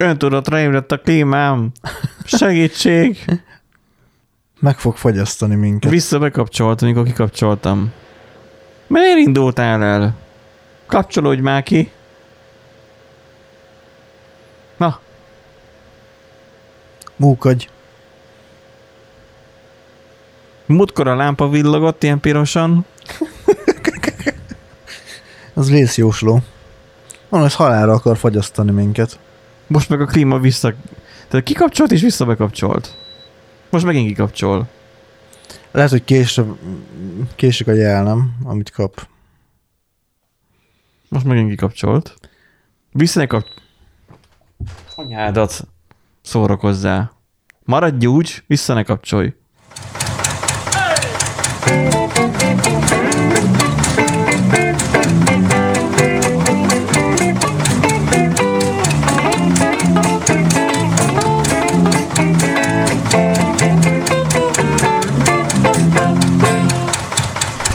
Öntudatra ébredt a klímám. Segítség! Meg fog fagyasztani minket. Vissza bekapcsolt, amikor kikapcsoltam. Miért indultál el? Kapcsolódj már ki. Na, Múkagy. múltkor a lámpa villogott ilyen pirosan. Az vészjósló. Van, ez halára akar fagyasztani minket. Most meg a klíma vissza... Tehát kikapcsolt és vissza bekapcsolt. Most megint kikapcsol. Lehet, hogy késre, késik a jel, nem? Amit kap. Most megint kikapcsolt. Vissza ne kap... Anyádat szórakozzál. Maradj úgy, vissza ne kapcsolj.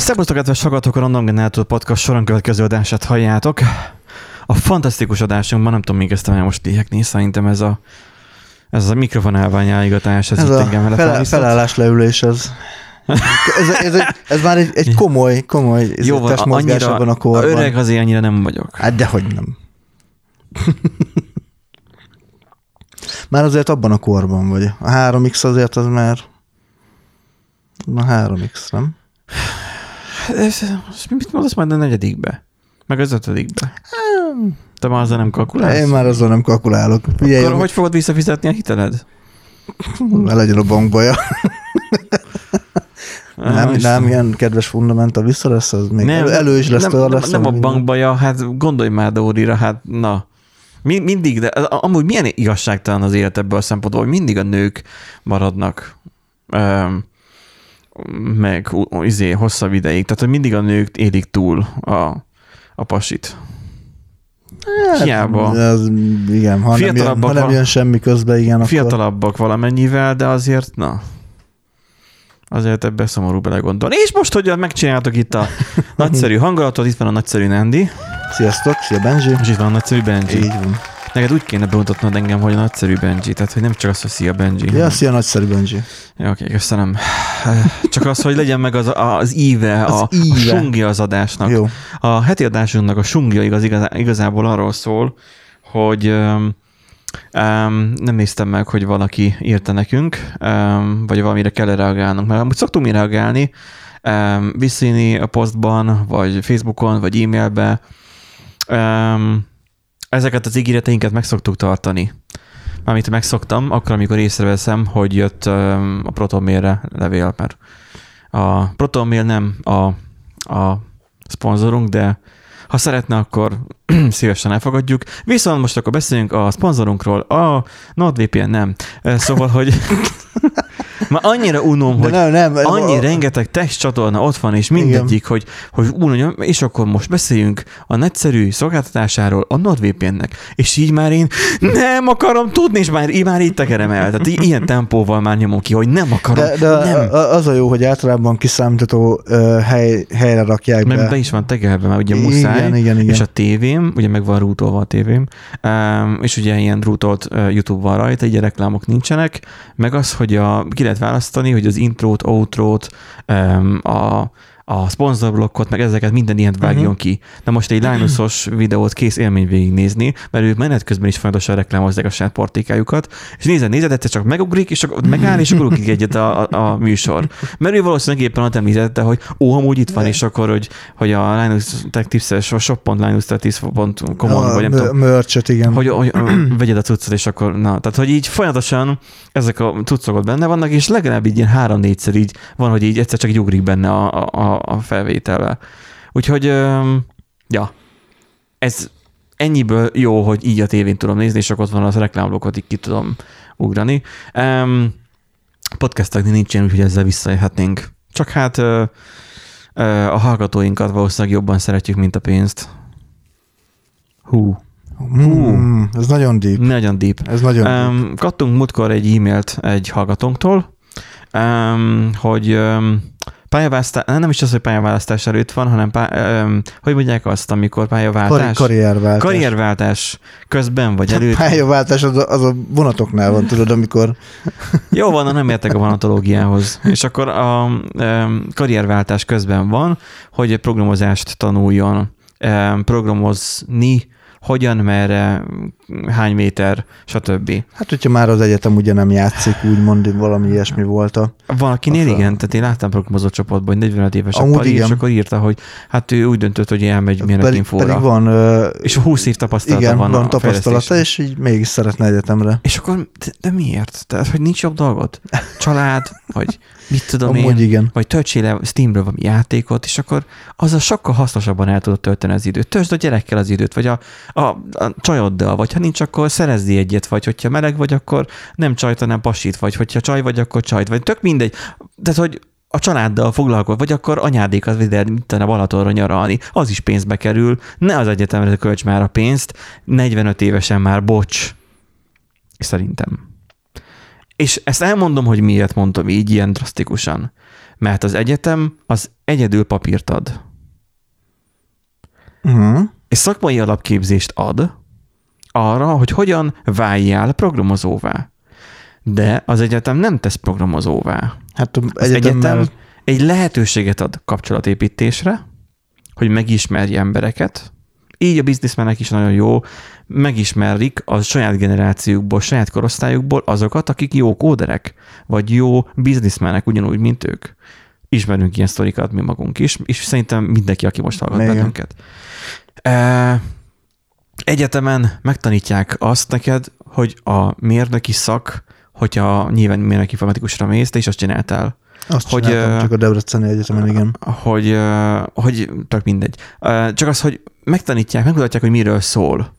Szerbusztok, kedves hallgatók, a Random Generator Podcast soron következő adását halljátok. A fantasztikus adásunkban, nem tudom még ezt már most léhekni, szerintem ez a, ez a mikrofon elványállgatás, ez, Ez itt a engem fel, lefelvisztott. felállás leülés, ez. Ez, ez, egy, ez már egy, egy komoly, komoly Jó van, annyira abban a korban. öreg azért annyira nem vagyok. Hát dehogy nem. már azért abban a korban vagy. A 3X azért az már... Na 3X, nem? Ez, ez, mit mondasz majd a negyedikbe? Meg az ötödikbe? Te már azzal nem kalkulálsz? Én már azzal nem kalkulálok. Figyelj, Akkor hogy fogod visszafizetni a hiteled? ne legyen a bankbaja. Ah, Nem, Istenem. nem, ilyen kedves fundamenta vissza lesz, az még nem, elő is lesz nem, tőle. nem, lesz, nem a minden. bankbaja, hát gondolj már Dórira, hát na. Mi, mindig, de amúgy milyen igazságtalan az élet ebből a szempontból, hogy mindig a nők maradnak öm, meg izé, hosszabb ideig. Tehát, hogy mindig a nők élik túl a, a pasit. Hát, Hiába. Ez, igen, ha nem, jön, ha nem jön semmi közben, igen, akkor... Fiatalabbak valamennyivel, de azért, na, azért ebbe szomorú belegondolni. És most, hogy megcsináltok itt a nagyszerű hangulatot, itt van a nagyszerű Nandi, Sziasztok, szia Benji. és itt van a nagyszerű Benji. Így van. Neked úgy kéne bemutatnod engem, hogy a nagyszerű Benji, tehát hogy nem csak az, hogy szia Benji. Ja, szia nagyszerű Benji. Ja, oké, köszönöm. Csak az, hogy legyen meg az, az íve, Az a, íve. a sungja az adásnak. Jó. A heti adásunknak a sungja igaz, igaz, igazából arról szól, hogy um, um, nem néztem meg, hogy valaki írta nekünk, um, vagy valamire kell reagálnunk, mert amúgy szoktunk mi reagálni, um, visszini a posztban, vagy Facebookon, vagy e-mailbe. Um, ezeket az ígéreteinket meg szoktuk tartani. Amit megszoktam, akkor, amikor észreveszem, hogy jött a Protonmailre levél, mert a Protonmail nem a, a szponzorunk, de ha szeretne, akkor szívesen elfogadjuk. Viszont most akkor beszéljünk a szponzorunkról. A NordVPN nem. Szóval, hogy már annyira unom, hogy nem, nem. annyi a- rengeteg text csatorna ott van, és mindegyik, hogy, hogy unom, és akkor most beszéljünk a nagyszerű szolgáltatásáról a NordVPN-nek. És így már én nem akarom tudni, és már, már így tekerem el. Tehát ilyen tempóval már nyomom ki, hogy nem akarom. De, de nem. az a jó, hogy általában kiszámítható ö, hely, helyre rakják Meg be be. is van tegelve, mert ugye Igen, muszáj, igen, igen. és a tévém, ugye meg van rútolva a tévém, um, és ugye ilyen rútolt uh, YouTube van rajta, így reklámok nincsenek, meg az, hogy a, ki lehet választani, hogy az intrót, outrót, a, a szponzorblokkot, meg ezeket minden ilyet vágjon uh-huh. ki. Na most egy Linusos videót kész élmény végignézni, mert ők menet közben is folyamatosan reklámozzák a saját portékájukat, és nézed, nézed, egyszer csak megugrik, és akkor megáll, és akkor ugrik egyet a, a, a, műsor. Mert ő valószínűleg éppen ott említette, hogy ó, amúgy itt van, De- és akkor, hogy, hogy a Linus Tech Tips-es, a shop.linustechtipscom-on, vagy nem tudom, mörcsöt, igen. hogy, hogy vegyed a cuccot, és akkor, na, tehát, hogy így folyamatosan ezek a cuccok benne vannak, és legalább így ilyen három-négyszer így van, hogy így egyszer csak így ugrik benne a, a, a felvételbe. Úgyhogy, öm, ja, ez ennyiből jó, hogy így a tévén tudom nézni, és akkor ott van az reklámlokot, így ki tudom ugrani. Um, podcasteknél nincs ilyen, úgyhogy ezzel visszajöhetnénk. Csak hát ö, ö, a hallgatóinkat valószínűleg jobban szeretjük, mint a pénzt. Hú, Mm, ez nagyon deep. nagyon deep. Ez nagyon deep. Um, kaptunk múltkor egy e-mailt egy hallgatónktól, um, hogy um, pályaválasztás, nem is az, hogy pályaválasztás előtt van, hanem pá, öm, hogy mondják azt, amikor pályaváltás? Kar- karrierváltás. Karrierváltás közben vagy előtt. Pályaváltás az a, az a vonatoknál van, tudod, amikor Jó van, nem értek a vonatológiához. És akkor a um, karrierváltás közben van, hogy programozást tanuljon, um, programozni, hogyan, merre, hány méter, stb. Hát, hogyha már az egyetem ugye nem játszik, úgymond valami ilyesmi volt a... Valakinél Az a- igen, tehát én láttam programozó csoportban, hogy 45 éves a Amúgy pali, és igen. akkor írta, hogy hát ő úgy döntött, hogy elmegy mérnök pedig, infóra. pedig van, És 20 év tapasztalata igen, van, van tapasztalata, és így mégis szeretne egyetemre. És akkor, de, de miért? Tehát, hogy nincs jobb dolgod? Család, vagy mit tudom Amúgy én, igen. vagy töltsél le Steamről valami játékot, és akkor az a sokkal hasznosabban el tudod tölteni az időt. Töltsd a gyerekkel az időt, vagy a, a, a csajoddal, vagy ha nincs, akkor szerezzi egyet, vagy hogyha meleg vagy, akkor nem csajt, hanem pasit, vagy hogyha csaj vagy, akkor csajt, vagy tök mindegy. Tehát, hogy a családdal foglalkozz, vagy akkor anyádékat vidd el, mint a Balatonra nyaralni, az is pénzbe kerül, ne az egyetemre költs már a pénzt, 45 évesen már bocs. Szerintem. És ezt elmondom, hogy miért mondtam így ilyen drasztikusan. Mert az egyetem az egyedül papírt ad. Uh-huh. És szakmai alapképzést ad arra, hogy hogyan váljál programozóvá. De az egyetem nem tesz programozóvá. Hát Az egyetemmel, egyetem egy lehetőséget ad kapcsolatépítésre, hogy megismerje embereket. Így a bizniszmenek is nagyon jó, megismerik a saját generációkból, saját korosztályukból azokat, akik jó kóderek, vagy jó bizniszmenek, ugyanúgy, mint ők. Ismerünk ilyen sztorikat mi magunk is, és szerintem mindenki, aki most hallgat Igen. bennünket. E, egyetemen megtanítják azt neked, hogy a mérnöki szak, hogyha nyilván mérnöki informatikusra mész, te is azt csináltál, azt hogy, ö, csak a Debreceni Egyetemen, igen. hogy, hogy tök mindegy. Csak az, hogy megtanítják, megmutatják, hogy miről szól.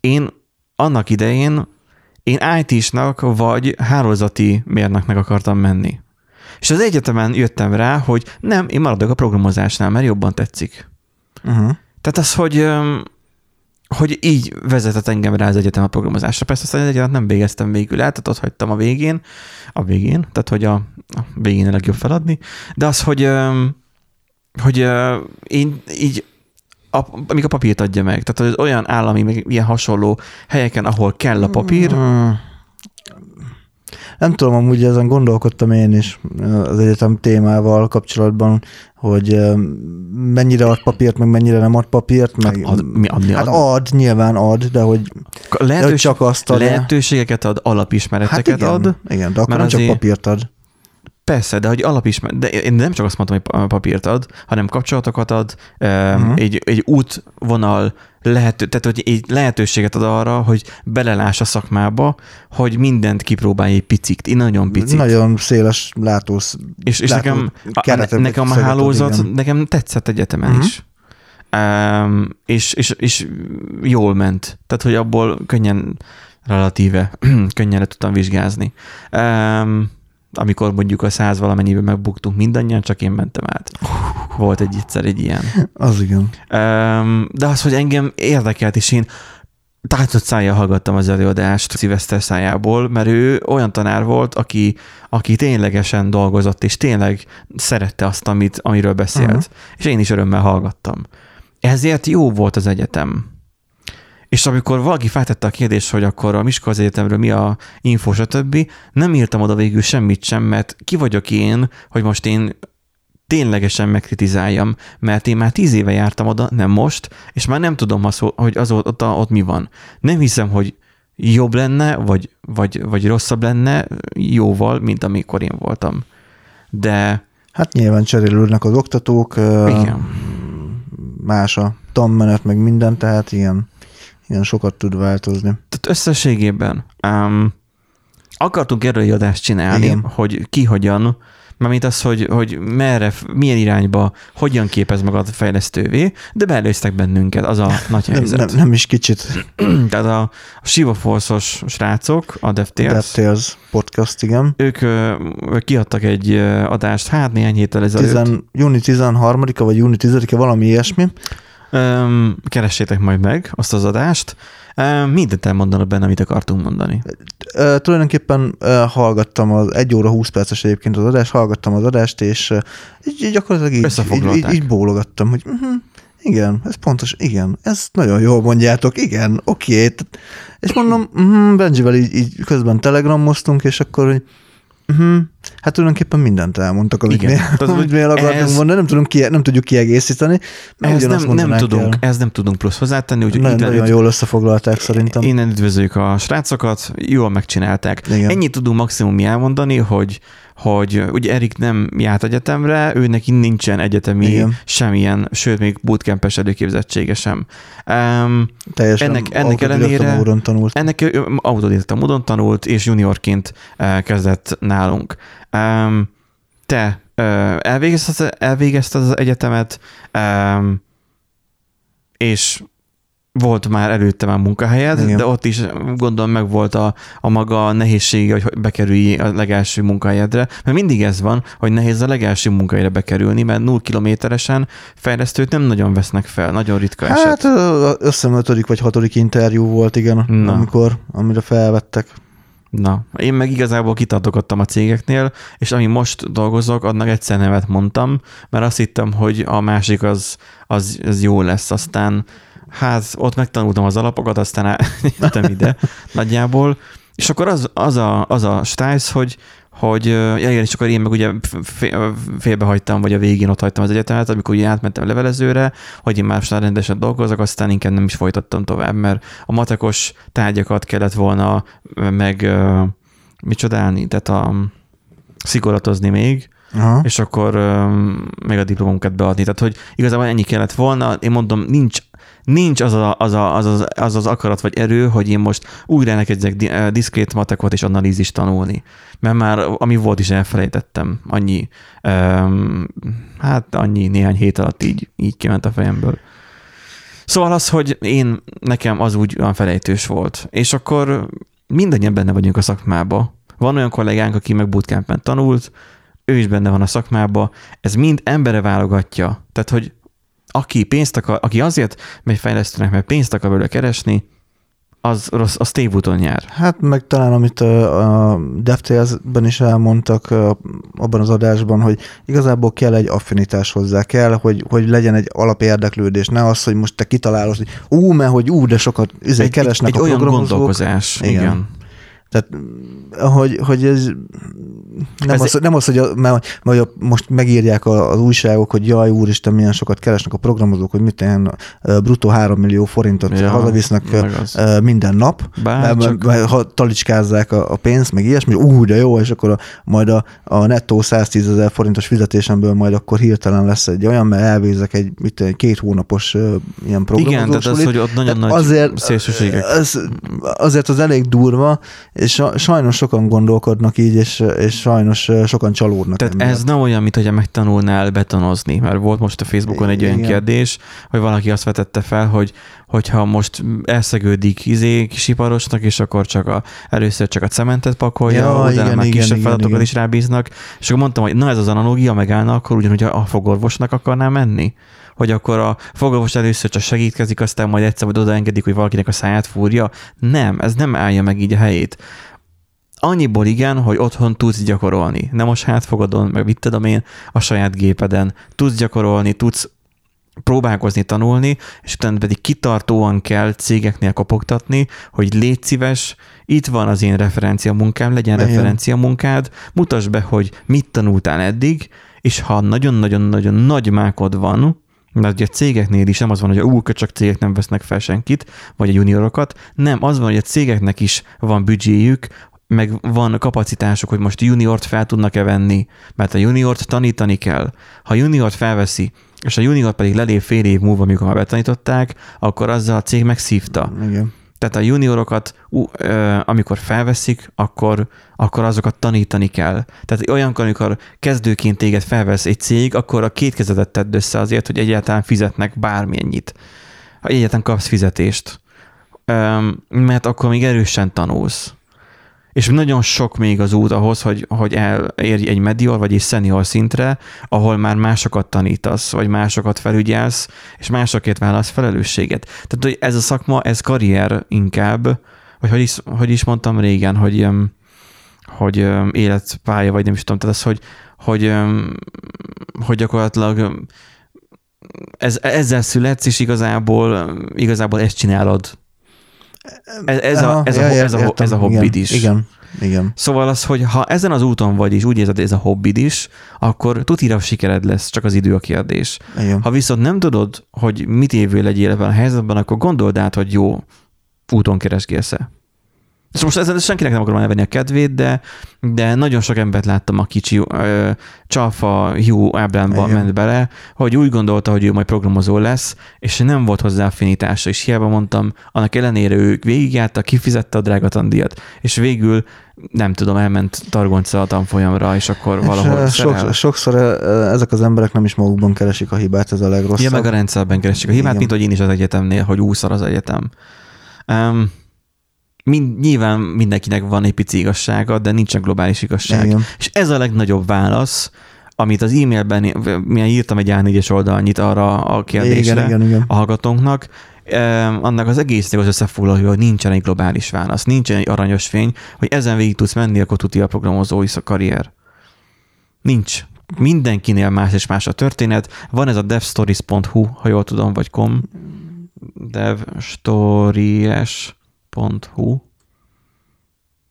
Én, annak idején én IT-snak vagy hálózati mérnöknek akartam menni. És az egyetemen jöttem rá, hogy nem, én maradok a programozásnál, mert jobban tetszik. Uh-huh. Tehát az, hogy, hogy így vezetett engem rá az egyetem a programozásra. Persze aztán az egyetemet nem végeztem végül el, tehát ott hagytam a végén, a végén, tehát hogy a, a végén a legjobb feladni, de az, hogy, hogy én így a, amíg a papírt adja meg. Tehát az olyan állami, meg ilyen hasonló helyeken, ahol kell a papír, Mm. Nem tudom, amúgy ezen gondolkodtam én is az egyetem témával kapcsolatban, hogy ö, mennyire ad papírt, meg mennyire nem ad papírt, meg ad, mi adni, hát adni. ad, nyilván ad, de hogy, de hogy Lehetős, csak azt ad. lehetőségeket ad, hát alapismereteket igen, ad, igen, de akkor nem csak papírt ad. Persze, de hogy alapismer, de én nem csak azt mondtam, hogy pa- papírt ad, hanem kapcsolatokat ad, uh-huh. Egy, egy útvonal, lehető, tehát hogy egy lehetőséget ad arra, hogy beleláss a szakmába, hogy mindent kipróbálj egy picit, én nagyon picit. Nagyon széles látós és és látó nekem, a, nekem a hálózat, igen. nekem tetszett egyetemen Mhm. is. Um, és, és, és jól ment. Tehát, hogy abból könnyen, relatíve könnyen le tudtam vizsgázni. Um, amikor mondjuk a száz valamennyiben megbuktunk mindannyian, csak én mentem át. Volt egy egyszer egy ilyen. Az igen. De az, hogy engem érdekelt, és én tátott szájjal hallgattam az előadást Szilveszter szájából, mert ő olyan tanár volt, aki, aki ténylegesen dolgozott, és tényleg szerette azt, amit, amiről beszélt. Uh-huh. És én is örömmel hallgattam. Ezért jó volt az egyetem. És amikor valaki feltette a kérdést, hogy akkor a Miskolc Egyetemről mi a info, stb., nem írtam oda végül semmit sem, mert ki vagyok én, hogy most én ténylegesen megkritizáljam, mert én már tíz éve jártam oda, nem most, és már nem tudom, hogy az ott, mi van. Nem hiszem, hogy jobb lenne, vagy, vagy, vagy rosszabb lenne jóval, mint amikor én voltam. De Hát nyilván cserélődnek az oktatók, igen, más a tanmenet, meg minden, tehát ilyen, ilyen sokat tud változni. tehát összességében um, akartunk erről adást csinálni, Igen. Igen. hogy ki hogyan, mármint az, hogy, hogy merre, milyen irányba, hogyan képez magad fejlesztővé, de beelőztek bennünket, az a nagy Nem, helyzet. nem, nem is kicsit. Tehát a, a Shiva Force-os srácok, a DevTales, DevTales podcast, igen. ők ö, kiadtak egy adást, hát néhány héttel ezelőtt. Tizen, júni 13-a vagy júni 10-e, valami ilyesmi. Öm, keressétek majd meg azt az adást. Mindent elmondanak benne, amit akartunk mondani. Uh, tulajdonképpen uh, hallgattam az egy óra 20 perces egyébként az adást, hallgattam az adást, és uh, így, így gyakorlatilag így, így, így, így bólogattam, hogy uh-huh, igen, ez pontos, igen, ezt nagyon jól mondjátok, igen, oké. Okay. És mondom, uh-huh, Benjivel így, így közben telegramoztunk, és akkor, hogy uh-huh, hát tulajdonképpen mindent elmondtak, amit Igen, mi, amit mi akartunk ez, mondani, nem, tudom ki, nem tudjuk kiegészíteni. Ez nem, nem tudunk, ez nem tudunk plusz hozzátenni. Úgyhogy nagyon, nagyon jól összefoglalták szerintem. Innen üdvözöljük a srácokat, jól megcsinálták. Igen. Ennyit tudunk maximum elmondani, hogy hogy ugye Erik nem járt egyetemre, ő neki nincsen egyetemi Igen. semmilyen, sőt, még bootcampes előképzettsége sem. Um, Teljesen ennek, ennek ellenére módon tanult. Ennek autodidakta módon tanult, és juniorként uh, kezdett nálunk. Um, te uh, elvégezted, elvégezted az egyetemet, um, és volt már előtte már munkahelyed, Igen. de ott is gondolom meg volt a, a maga nehézsége, hogy bekerülj a legelső munkahelyedre, mert mindig ez van, hogy nehéz a legelső munkahelyre bekerülni, mert 0 kilométeresen fejlesztőt nem nagyon vesznek fel, nagyon ritka hát, eset. Hát összem ötödik vagy hatodik interjú volt, igen, Na. amikor, amire felvettek. Na, én meg igazából kitartogattam a cégeknél, és ami most dolgozok, annak egyszer nevet mondtam, mert azt hittem, hogy a másik az, az, az jó lesz, aztán hát ott megtanultam az alapokat, aztán eljöttem ide nagyjából, és akkor az, az, a, az a stájsz, hogy, hogy ja, igen, akkor én meg ugye félbehagytam, vagy a végén ott hagytam az egyetemet, amikor ugye átmentem levelezőre, hogy én már rendesen dolgozok, aztán inkább nem is folytattam tovább, mert a matekos tárgyakat kellett volna meg micsodálni, tehát a szigoratozni még, Aha. és akkor még a diplomunkat beadni. Tehát, hogy igazából ennyi kellett volna. Én mondom, nincs nincs az, a, az, a, az, az, az az akarat vagy erő, hogy én most újra elkezdjek eh, diszkrét matekot és analízist tanulni. Mert már ami volt is elfelejtettem. Annyi, um, hát annyi néhány hét alatt így, így kiment a fejemből. Szóval az, hogy én, nekem az úgy olyan felejtős volt. És akkor mindannyian benne vagyunk a szakmába. Van olyan kollégánk, aki meg bootcampen tanult, ő is benne van a szakmába, ez mind embere válogatja. Tehát, hogy aki pénzt akar, aki azért megy fejlesztőnek, mert pénzt akar belőle keresni, az, rossz, az tévúton nyár. Hát meg talán, amit a DevTales-ben is elmondtak abban az adásban, hogy igazából kell egy affinitás hozzá, kell, hogy, hogy legyen egy alapérdeklődés, ne az, hogy most te kitalálod, hogy ú, mert hogy ú, de sokat izé, egy, keresnek egy, egy a olyan gondolkozás, igen. igen. Tehát, hogy, hogy ez nem, ez az, nem az, hogy a, mert, mert most megírják az újságok, hogy jaj, úristen, milyen sokat keresnek a programozók, hogy mit ilyen bruttó 3 millió forintot ja, hazavisznek minden nap, Bár, mert, ha talicskázzák a, a pénzt, meg ilyesmi, ú, de jó, és akkor a, majd a, a nettó 110 ezer forintos fizetésemből majd akkor hirtelen lesz egy olyan, mert elvégzek egy, mit, egy két hónapos ilyen programozós. Igen, tehát az, hogy ott nagyon nagy azért, szélsőségek. Az, azért az elég durva, és sajnos sokan gondolkodnak így, és, és sajnos sokan csalódnak. Tehát emiatt. ez nem olyan, mint hogy megtanulnál betonozni, mert volt most a Facebookon egy olyan kérdés, hogy valaki azt vetette fel, hogy hogyha most elszegődik izé kisiparosnak, és akkor csak a, először csak a cementet pakolja, ja, utána igen, már igen, kisebb igen, feladatokat igen. is rábíznak, és akkor mondtam, hogy na ez az analógia megállna, akkor ugyanúgy a fogorvosnak akarná menni hogy akkor a fogorvos először csak segítkezik, aztán majd egyszer majd odaengedik, hogy valakinek a száját fúrja. Nem, ez nem állja meg így a helyét. Annyiból igen, hogy otthon tudsz gyakorolni. Nem most hátfogadon, meg mit tudom én, a saját gépeden. Tudsz gyakorolni, tudsz próbálkozni, tanulni, és utána pedig kitartóan kell cégeknél kopogtatni, hogy légy szíves, itt van az én referencia munkám, legyen Igen. referencia munkád, mutasd be, hogy mit tanultál eddig, és ha nagyon-nagyon-nagyon nagy mákod van, mert ugye a cégeknél is nem az van, hogy ú, csak cégek nem vesznek fel senkit, vagy a juniorokat, nem, az van, hogy a cégeknek is van büdzséjük, meg van kapacitásuk, hogy most juniort fel tudnak-e venni, mert a juniort tanítani kell. Ha juniort felveszi, és a junior pedig lelép fél év múlva, amikor már betanították, akkor azzal a cég megszívta. Igen. Tehát a juniorokat, amikor felveszik, akkor, akkor azokat tanítani kell. Tehát olyankor, amikor kezdőként téged felvesz egy cég, akkor a két kezedet tedd össze azért, hogy egyáltalán fizetnek bármennyit. Ha egyáltalán kapsz fizetést. Mert akkor még erősen tanulsz és nagyon sok még az út ahhoz, hogy, hogy elérj egy medior vagy egy senior szintre, ahol már másokat tanítasz, vagy másokat felügyelsz, és másokért válasz felelősséget. Tehát, hogy ez a szakma, ez karrier inkább, vagy hogy is, hogy is mondtam régen, hogy, hogy életpálya, vagy nem is tudom, tehát az, hogy, hogy, hogy gyakorlatilag ez, ezzel születsz, és igazából, igazából ezt csinálod. Ez, ez, a, ez, a, ez, a, ez a hobbid igen, is. Igen, igen. Szóval az, hogy ha ezen az úton vagy, és úgy érzed, ez a hobbid is, akkor tutira sikered lesz, csak az idő a kérdés. Igen. Ha viszont nem tudod, hogy mit évő legyél ebben a helyzetben, akkor gondold át, hogy jó úton keresgélsz-e. És most ezzel senkinek nem akarom elvenni a kedvét, de, de nagyon sok embert láttam, aki csi, ö, csalfa hiú ábránba ment bele, hogy úgy gondolta, hogy ő majd programozó lesz, és nem volt hozzá affinitása, és hiába mondtam, annak ellenére ő végigjárta, kifizette a drága tandíjat, és végül nem tudom, elment targonca a tanfolyamra, és akkor valahol és sok, Sokszor ezek az emberek nem is magukban keresik a hibát, ez a legrosszabb. Ja, meg a rendszerben keresik a hibát, Igen. mint hogy én is az egyetemnél, hogy úszar az egyetem. Um, mind, nyilván mindenkinek van egy pici igazsága, de nincsen globális igazság. Igen. És ez a legnagyobb válasz, amit az e-mailben, milyen írtam egy A4-es oldalnyit arra a kérdésre igen, igen, igen. a hallgatónknak, annak az egész az összefoglaló, hogy nincsen egy globális válasz, nincsen egy aranyos fény, hogy ezen végig tudsz menni, akkor tudja a programozói karrier. Nincs. Mindenkinél más és más a történet. Van ez a devstories.hu, ha jól tudom, vagy com. devstories Hu.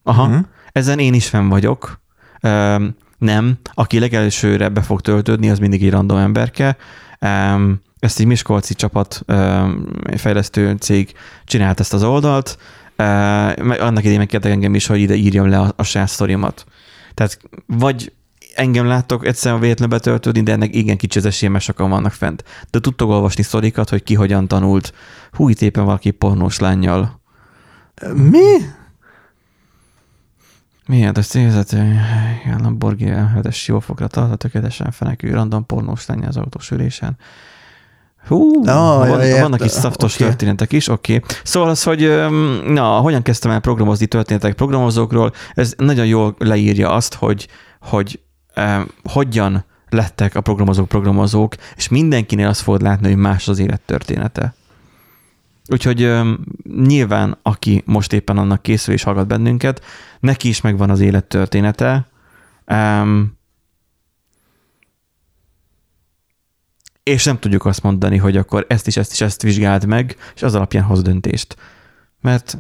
Aha, uh-huh. ezen én is fenn vagyok. Um, nem, aki legelsőre be fog töltődni, az mindig egy random emberke. Um, ezt egy Miskolci csapat um, fejlesztő cég csinált ezt az oldalt. Uh, annak idején megkértek engem is, hogy ide írjam le a, a saját sztorimat. Tehát vagy engem láttok egyszerűen véletlenül betöltődni, de ennek igen kicsi az esélye, mert sokan vannak fent. De tudtok olvasni sztorikat, hogy ki hogyan tanult. Hú, itt éppen valaki pornós lányjal mi? A célzető a Lamborghini M7-es jófokra tart, a tökéletesen fenekű random pornós lenni az autós ülésen. Hú, oh, van, ja, vannak is szaftos okay. történetek is, oké. Okay. Szóval az, hogy na, hogyan kezdtem el programozni történetek programozókról, ez nagyon jól leírja azt, hogy, hogy eh, hogyan lettek a programozók programozók, és mindenkinél azt fogod látni, hogy más az élet története. Úgyhogy nyilván, aki most éppen annak készül és hallgat bennünket, neki is megvan az élettörténete. Um, és nem tudjuk azt mondani, hogy akkor ezt is, ezt is, ezt vizsgáld meg, és az alapján hoz döntést. Mert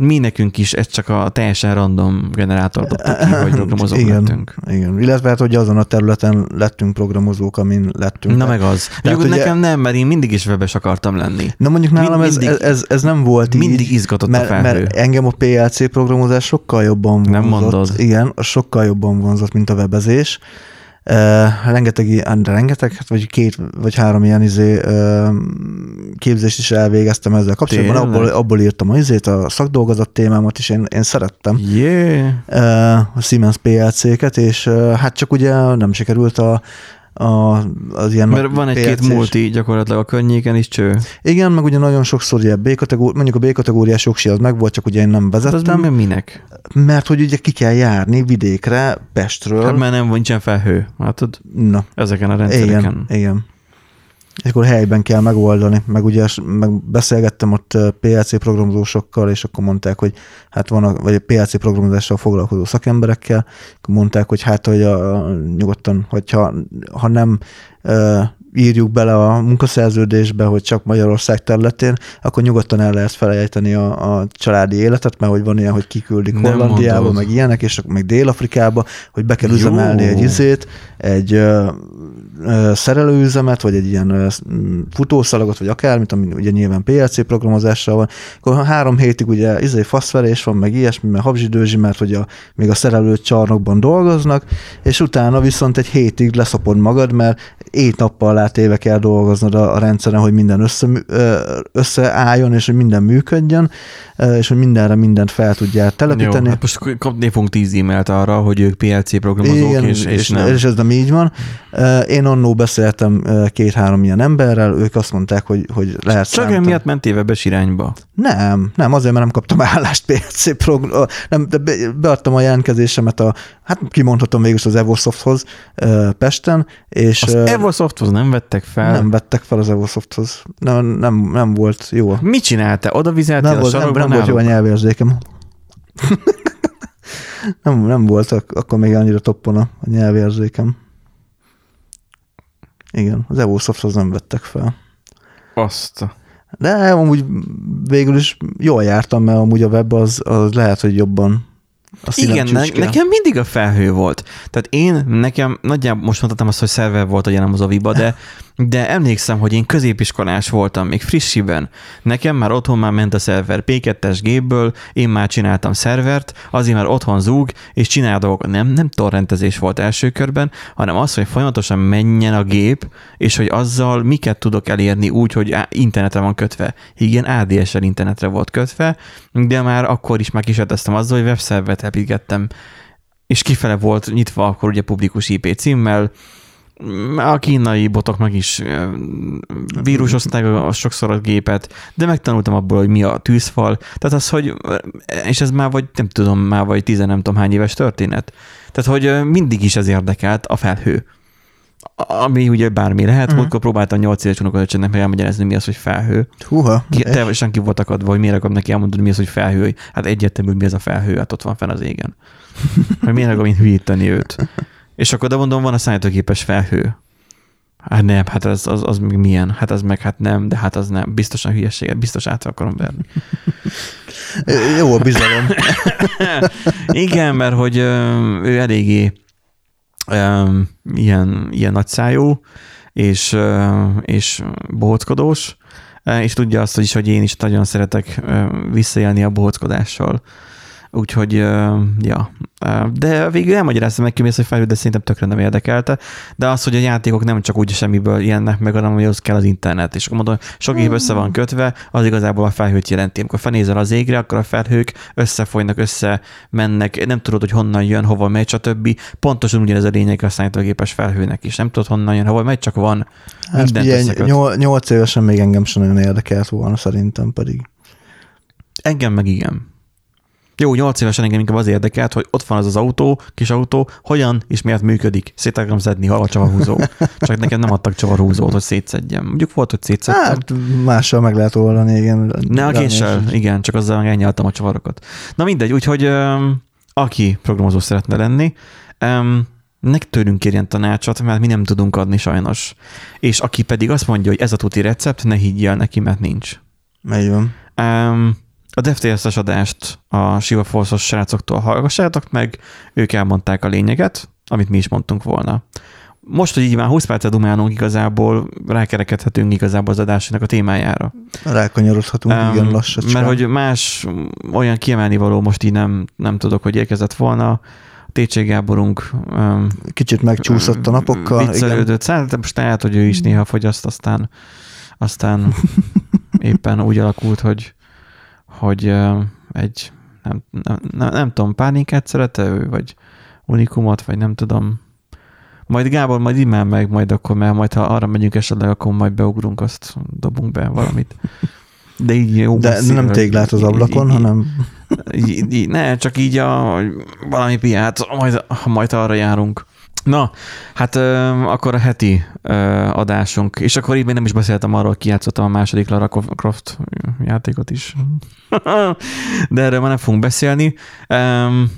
mi nekünk is ez csak a teljesen random generátor dobta ki, hogy programozók igen, lettünk. Igen, illetve hát, hogy azon a területen lettünk programozók, amin lettünk. Na meg az. Tehát, ugye, nekem nem, mert én mindig is webes akartam lenni. Na mondjuk nálam Mind, ez, ez, ez, nem volt mindig így. izgatott mert, a felhő. Mert engem a PLC programozás sokkal jobban vonzott. Nem mondod. Igen, sokkal jobban vonzott, mint a webezés. Rengeteg, rengeteg, hát vagy két, vagy három ilyen izé, képzést is elvégeztem ezzel kapcsolatban. Abból, abból írtam a izét, a szakdolgozat témámat is, én, én szerettem. Yeah. A Siemens PLC-ket, és hát csak ugye nem sikerült a, a, az ilyen Mert van egy-két multi gyakorlatilag a környéken is cső. Igen, meg ugye nagyon sokszor ugye B kategóri, mondjuk a B kategóriás jogsi az meg volt, csak ugye én nem vezettem. Hát az minek? Mert hogy ugye ki kell járni vidékre, Pestről. Hát mert nem nincsen felhő, látod? Na. Ezeken a rendszereken. Igen, igen és akkor helyben kell megoldani, meg ugye meg beszélgettem ott PLC programozósokkal, és akkor mondták, hogy hát van, a, vagy a PLC programozással foglalkozó szakemberekkel, akkor mondták, hogy hát, hogy a, a, nyugodtan, hogyha ha nem írjuk bele a munkaszerződésbe, hogy csak Magyarország területén, akkor nyugodtan el lehet felejteni a, a családi életet, mert hogy van ilyen, hogy kiküldik Nem Hollandiába, mondod. meg ilyenek, és meg Dél-Afrikába, hogy be kell üzemelni egy izét, egy ö, ö, szerelőüzemet, vagy egy ilyen ö, futószalagot, vagy akármit, ami ugye nyilván PLC programozással van, akkor három hétig ugye izé faszverés van, meg ilyesmi, mert habzsidőzsi, mert hogy a, még a szerelő csarnokban dolgoznak, és utána viszont egy hétig leszapod magad, mert ét nappal alá téve kell dolgoznod a, a rendszeren, hogy minden össze, összeálljon, és hogy minden működjön, és hogy mindenre mindent fel tudjál telepíteni. Jó, hát most kapni fogunk tíz e-mailt arra, hogy ők PLC programozók, Igen, és, és, és, nem. és ez nem így van. Én annó beszéltem két-három ilyen emberrel, ők azt mondták, hogy, hogy lehet Csak emiatt miatt ment évebes irányba. Nem, nem, azért, mert nem kaptam állást PLC program, nem, de beadtam a jelentkezésemet a, hát kimondhatom végül az Evosofthoz Pesten, és... Az Evosofthoz nem vettek fel? Nem vettek fel az Evosofthoz. Nem, nem, nem volt jó. Mit csinálta? Oda vizeltél nem a volt, nem, nem volt jó a nyelvérzékem. nem, nem volt akkor még annyira toppon a nyelvérzékem. Igen, az Evosofthoz nem vettek fel. Azt. De amúgy végül is jól jártam, mert amúgy a web az, az lehet, hogy jobban a Igen, ne, nekem mindig a felhő volt. Tehát én, nekem nagyjából most mondhatom azt, hogy szerver volt a az Aviba, de de emlékszem, hogy én középiskolás voltam, még frissiben. Nekem már otthon már ment a szerver P2-es gépből, én már csináltam szervert, azért már otthon zúg, és csinál. Nem, nem torrentezés volt első körben, hanem az, hogy folyamatosan menjen a gép, és hogy azzal miket tudok elérni úgy, hogy internetre van kötve. Igen, ADSL internetre volt kötve, de már akkor is megkísérleteztem azzal, hogy webszervert epítgettem és kifele volt nyitva akkor ugye publikus IP címmel, a kínai botoknak is vírusozták sokszor a gépet, de megtanultam abból, hogy mi a tűzfal. Tehát az, hogy, és ez már vagy, nem tudom, már vagy tizen nem tudom hány éves történet. Tehát, hogy mindig is ez érdekelt a felhő. Ami ugye bármi lehet, uh-huh. múltkor próbáltam 8 éves unokaöcsének meg elmagyarázni, mi az, hogy felhő. Húha. Teljesen ki volt akadva, hogy miért akar neki elmondani, mi az, hogy felhő. Hát egyértelmű, mi az a felhő, hát ott van fenn az égen. hogy miért akarom hülyíteni őt. És akkor de mondom, van a számítógépes felhő. Hát nem, hát az, az, az még milyen? Hát az meg hát nem, de hát az nem. Biztosan hülyeséget, biztos át akarom verni. Jó a bizalom. Igen, mert hogy ő eléggé um, ilyen, ilyen nagyszájú, és, és bohockodós, és tudja azt is, hogy én is nagyon szeretek visszaélni a bohockodással. Úgyhogy, ja. De végül elmagyaráztam neki, hogy fejlődő, de szerintem tökre nem érdekelte. De az, hogy a játékok nem csak úgy semmiből ilyennek meg, hanem hogy az kell az internet. És akkor mondom, sok év össze van kötve, az igazából a felhőt jelenti. Amikor felnézel az égre, akkor a felhők összefolynak, össze mennek, nem tudod, hogy honnan jön, hova megy, stb. Pontosan ugyanez a lényeg a számítógépes felhőnek is. Nem tudod, honnan jön, hova megy, csak van. Hát ilyen nyolc évesen még engem sem nagyon érdekelt volna, szerintem pedig. Engem meg igen. Jó, 8 évesen engem inkább az érdekelt, hogy ott van az az autó, kis autó, hogyan és miért működik. Szét akarom szedni, hal a csavarhúzó. Csak nekem nem adtak csavarhúzót, hogy szétszedjem. Mondjuk volt, hogy szétszedtem. Hát mással meg lehet oldani, igen. Ne a késsel, igen, csak azzal elnyeltem a csavarokat. Na mindegy, úgyhogy um, aki programozó szeretne lenni, um, nek tőlünk kérjen tanácsot, mert mi nem tudunk adni sajnos. És aki pedig azt mondja, hogy ez a tuti recept, ne higgyél neki, mert nincs. Mely van? Um, a DevTS-es adást a Shiva Force-os srácoktól hallgassátok meg, ők elmondták a lényeget, amit mi is mondtunk volna. Most, hogy így már 20 percet dumálunk, igazából rákerekedhetünk igazából az adásának a témájára. Rákanyarodhatunk, um, igen, lassan. Mert hogy más olyan kiemelni való most így nem, nem tudok, hogy érkezett volna. Técsé Gáborunk um, kicsit megcsúszott a napokkal. Viccelődött. Szerintem most lehet, hogy ő is néha fogyaszt, aztán, aztán éppen úgy alakult, hogy hogy egy, nem, nem, nem, nem tudom, pálinkát szerete ő, vagy unikumot, vagy nem tudom. Majd Gábor, majd immel meg, majd akkor, mert majd ha arra megyünk esetleg, akkor majd beugrunk, azt dobunk be valamit. De így jó. De beszél, nem téglát az ablakon, így, hanem... Így, így, ne, csak így a, valami piát, majd, majd arra járunk. Na, hát ö, akkor a heti ö, adásunk, és akkor így még nem is beszéltem arról, kijátszottam a második Lara Croft játékot is. De erről már nem fogunk beszélni,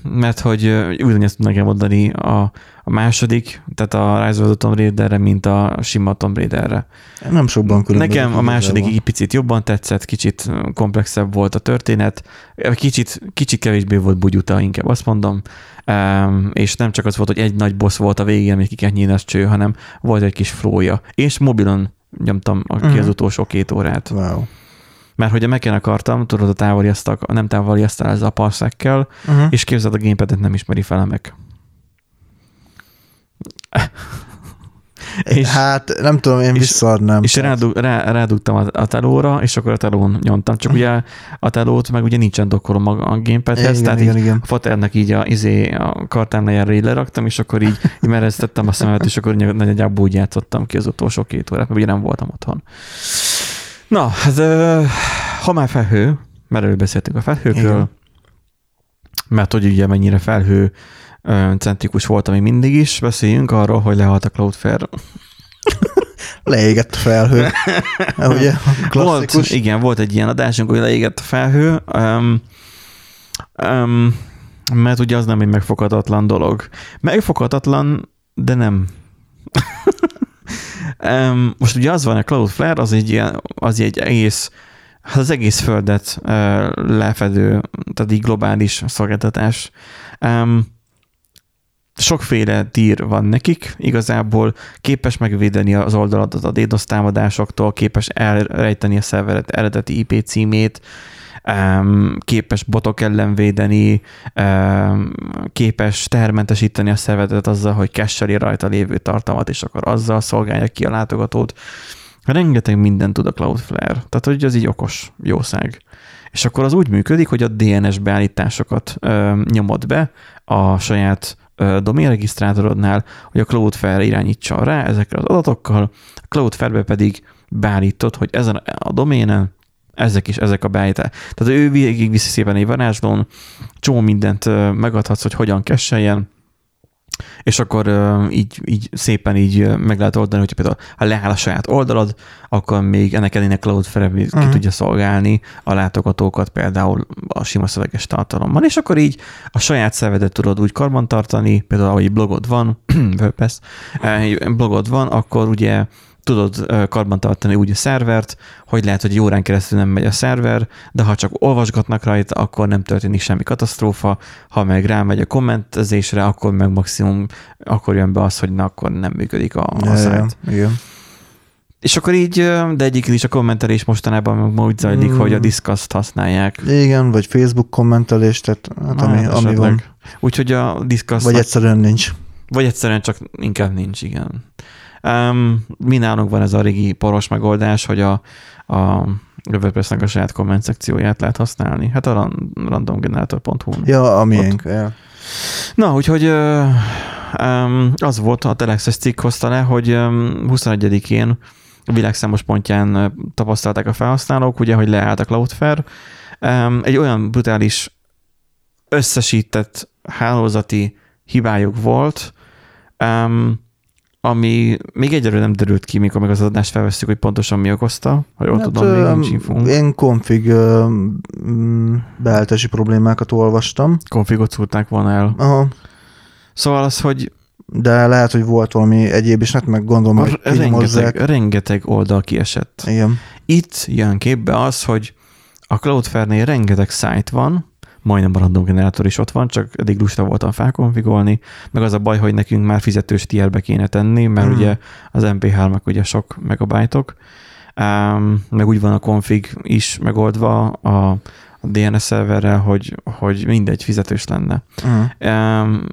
mert hogy ugyanezt tudnak elmondani a, a második, tehát a Rise of the Tomb Raiderre, mint a sima Tomb Raiderre. Nem sokban különböző. Nekem a második egy picit jobban tetszett, kicsit komplexebb volt a történet, kicsit, kicsit kevésbé volt bugyuta, inkább azt mondom, és nem csak az volt, hogy egy nagy boss volt a végén, amit ki kell nyílni cső, hanem volt egy kis flója. És mobilon nyomtam ki uh-huh. az utolsó két órát. Wow. Mert hogy a mac akartam, tudod, a távoliasztak, nem távoliasztál ezzel a parszekkel, uh-huh. és képzeld, a gamepadet nem ismeri fel a Mac. és, hát nem tudom, én visszaadnám. És rádug, rá, rádugtam a, a telóra, és akkor a telón nyomtam. Csak ugye a telót meg ugye nincsen dokkolom a, a gamepadhez, igen, tehát igen, így igen. a faternek így a, izé, a kartámlájára így leraktam, és akkor így, így mereztettem a szemet, és akkor nagyjából úgy játszottam ki az utolsó két órát, mert ugye nem voltam otthon. Na, hát ha már felhő, mert előbb beszéltünk a felhőkről, Igen. mert hogy ugye mennyire felhő centrikus volt, ami mindig is, beszéljünk arról, hogy lehalt a Cloudflare. leégett a felhő. ugye, volt, igen, volt egy ilyen adásunk, hogy leégett a felhő, um, um, mert ugye az nem egy megfoghatatlan dolog. Megfoghatatlan, de nem. um, most ugye az van, a Cloudflare az egy, ilyen, az egy egész Hát az egész földet uh, lefedő, tehát így globális szolgáltatás. Um, sokféle tír van nekik, igazából képes megvédeni az oldaladat a DDoS támadásoktól, képes elrejteni a szerveret eredeti IP címét, képes botok ellen védeni, képes termentesíteni a szervezetet azzal, hogy cache rajta lévő tartalmat, és akkor azzal szolgálja ki a látogatót. Rengeteg minden tud a Cloudflare. Tehát, hogy ez így okos jószág. És akkor az úgy működik, hogy a DNS beállításokat ö, nyomod be a saját doményregisztrátorodnál, hogy a Cloudflare irányítsa rá ezekre az adatokkal, a Cloudflare-be pedig beállítod, hogy ezen a doménen ezek is, ezek a beállítás. Tehát ő végig viszi szépen egy varázslón, csomó mindent megadhatsz, hogy hogyan kesseljen, és akkor így, így szépen így meg lehet oldani, hogy például ha leáll a saját oldalad, akkor még ennek ellenére Cloudflare uh-huh. ki mhm. tudja szolgálni a látogatókat például a sima szöveges tartalommal, és akkor így a saját szervedet tudod úgy karbantartani, például ahogy blogod van, WordPress, blogod van, akkor ugye tudod karbantartani úgy a szervert, hogy lehet, hogy egy órán keresztül nem megy a szerver, de ha csak olvasgatnak rajta, akkor nem történik semmi katasztrófa, ha meg rámegy a kommentezésre, akkor meg maximum akkor jön be az, hogy na, akkor nem működik a, a Igen. És akkor így, de egyébként is a kommentelés mostanában úgy zajlik, mm. hogy a Discuss-t használják. Igen, vagy Facebook kommentelés, tehát hát ami, hát, ami van. Úgyhogy a Discuss... Vagy egyszerűen nincs. Vagy egyszerűen csak inkább nincs, igen. Um, mi nálunk van ez a régi poros megoldás, hogy a, a WordPress-nek a saját komment szekcióját lehet használni. Hát a randomgenerator.hu-n. Ja, a miénk. Ja. Na, úgyhogy um, az volt, a Telexes cikk hozta le, hogy um, 21-én a világ számos pontján tapasztalták a felhasználók, ugye, hogy leállt a Cloudflare. Egy olyan brutális összesített hálózati hibájuk volt, ami még egyelőre nem derült ki, mikor meg az adást felveszünk, hogy pontosan mi okozta, ha jól hát, tudom, még nincs infónk. Én config beállítási problémákat olvastam. Configot szúrták volna el. Aha. Szóval az, hogy de lehet, hogy volt valami egyéb is, hát meg gondolom, hogy rengeteg, rengeteg oldal kiesett. Igen. Itt jön képbe az, hogy a Cloudflare-nél rengeteg site van, majdnem a random generátor is ott van, csak eddig lusta voltam felkonfigolni, meg az a baj, hogy nekünk már fizetős tierbe kéne tenni, mert mm. ugye az MP3-ak ugye sok megabajtok, um, meg úgy van a config is megoldva a, a DNS szerverrel, hogy, hogy mindegy, fizetős lenne. Mm. Um,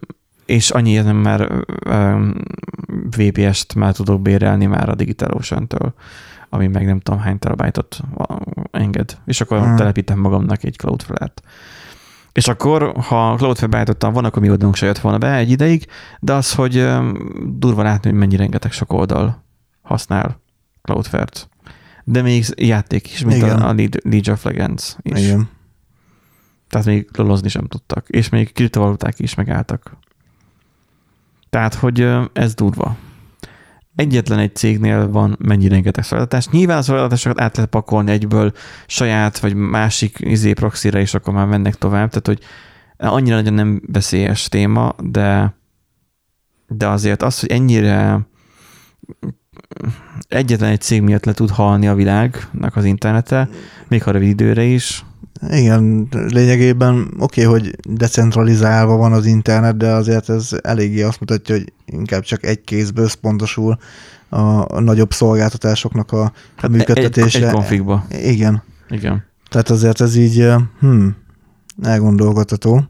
és annyi nem már um, VPS-t már tudok bérelni már a DigitalOcean-től, ami meg nem tudom hány terabájtot enged. És akkor mm. telepítem magamnak egy Cloudflare-t. És akkor, ha Cloudflare beállítottam volna, akkor mi oldalunk se jött volna be egy ideig, de az, hogy durva látni, hogy mennyi rengeteg sok oldal használ Cloudflare-t. De még játék is, mint Igen. a, League of Legends is. Igen. Tehát még lolozni sem tudtak. És még kriptovaluták is megálltak. Tehát, hogy ez durva egyetlen egy cégnél van mennyi rengeteg szolgáltatás. Nyilván a szolgáltatásokat át lehet pakolni egyből saját vagy másik izé proxira, és akkor már mennek tovább. Tehát, hogy annyira nagyon nem veszélyes téma, de, de azért az, hogy ennyire egyetlen egy cég miatt le tud halni a világnak az internete, még ha rövid időre is, igen, lényegében oké, okay, hogy decentralizálva van az internet, de azért ez eléggé azt mutatja, hogy inkább csak egy kézből összpontosul a, a nagyobb szolgáltatásoknak a hát működtetése. Egy, egy konfigba. Igen. Igen. Tehát azért ez így, hm, elgondolkodható.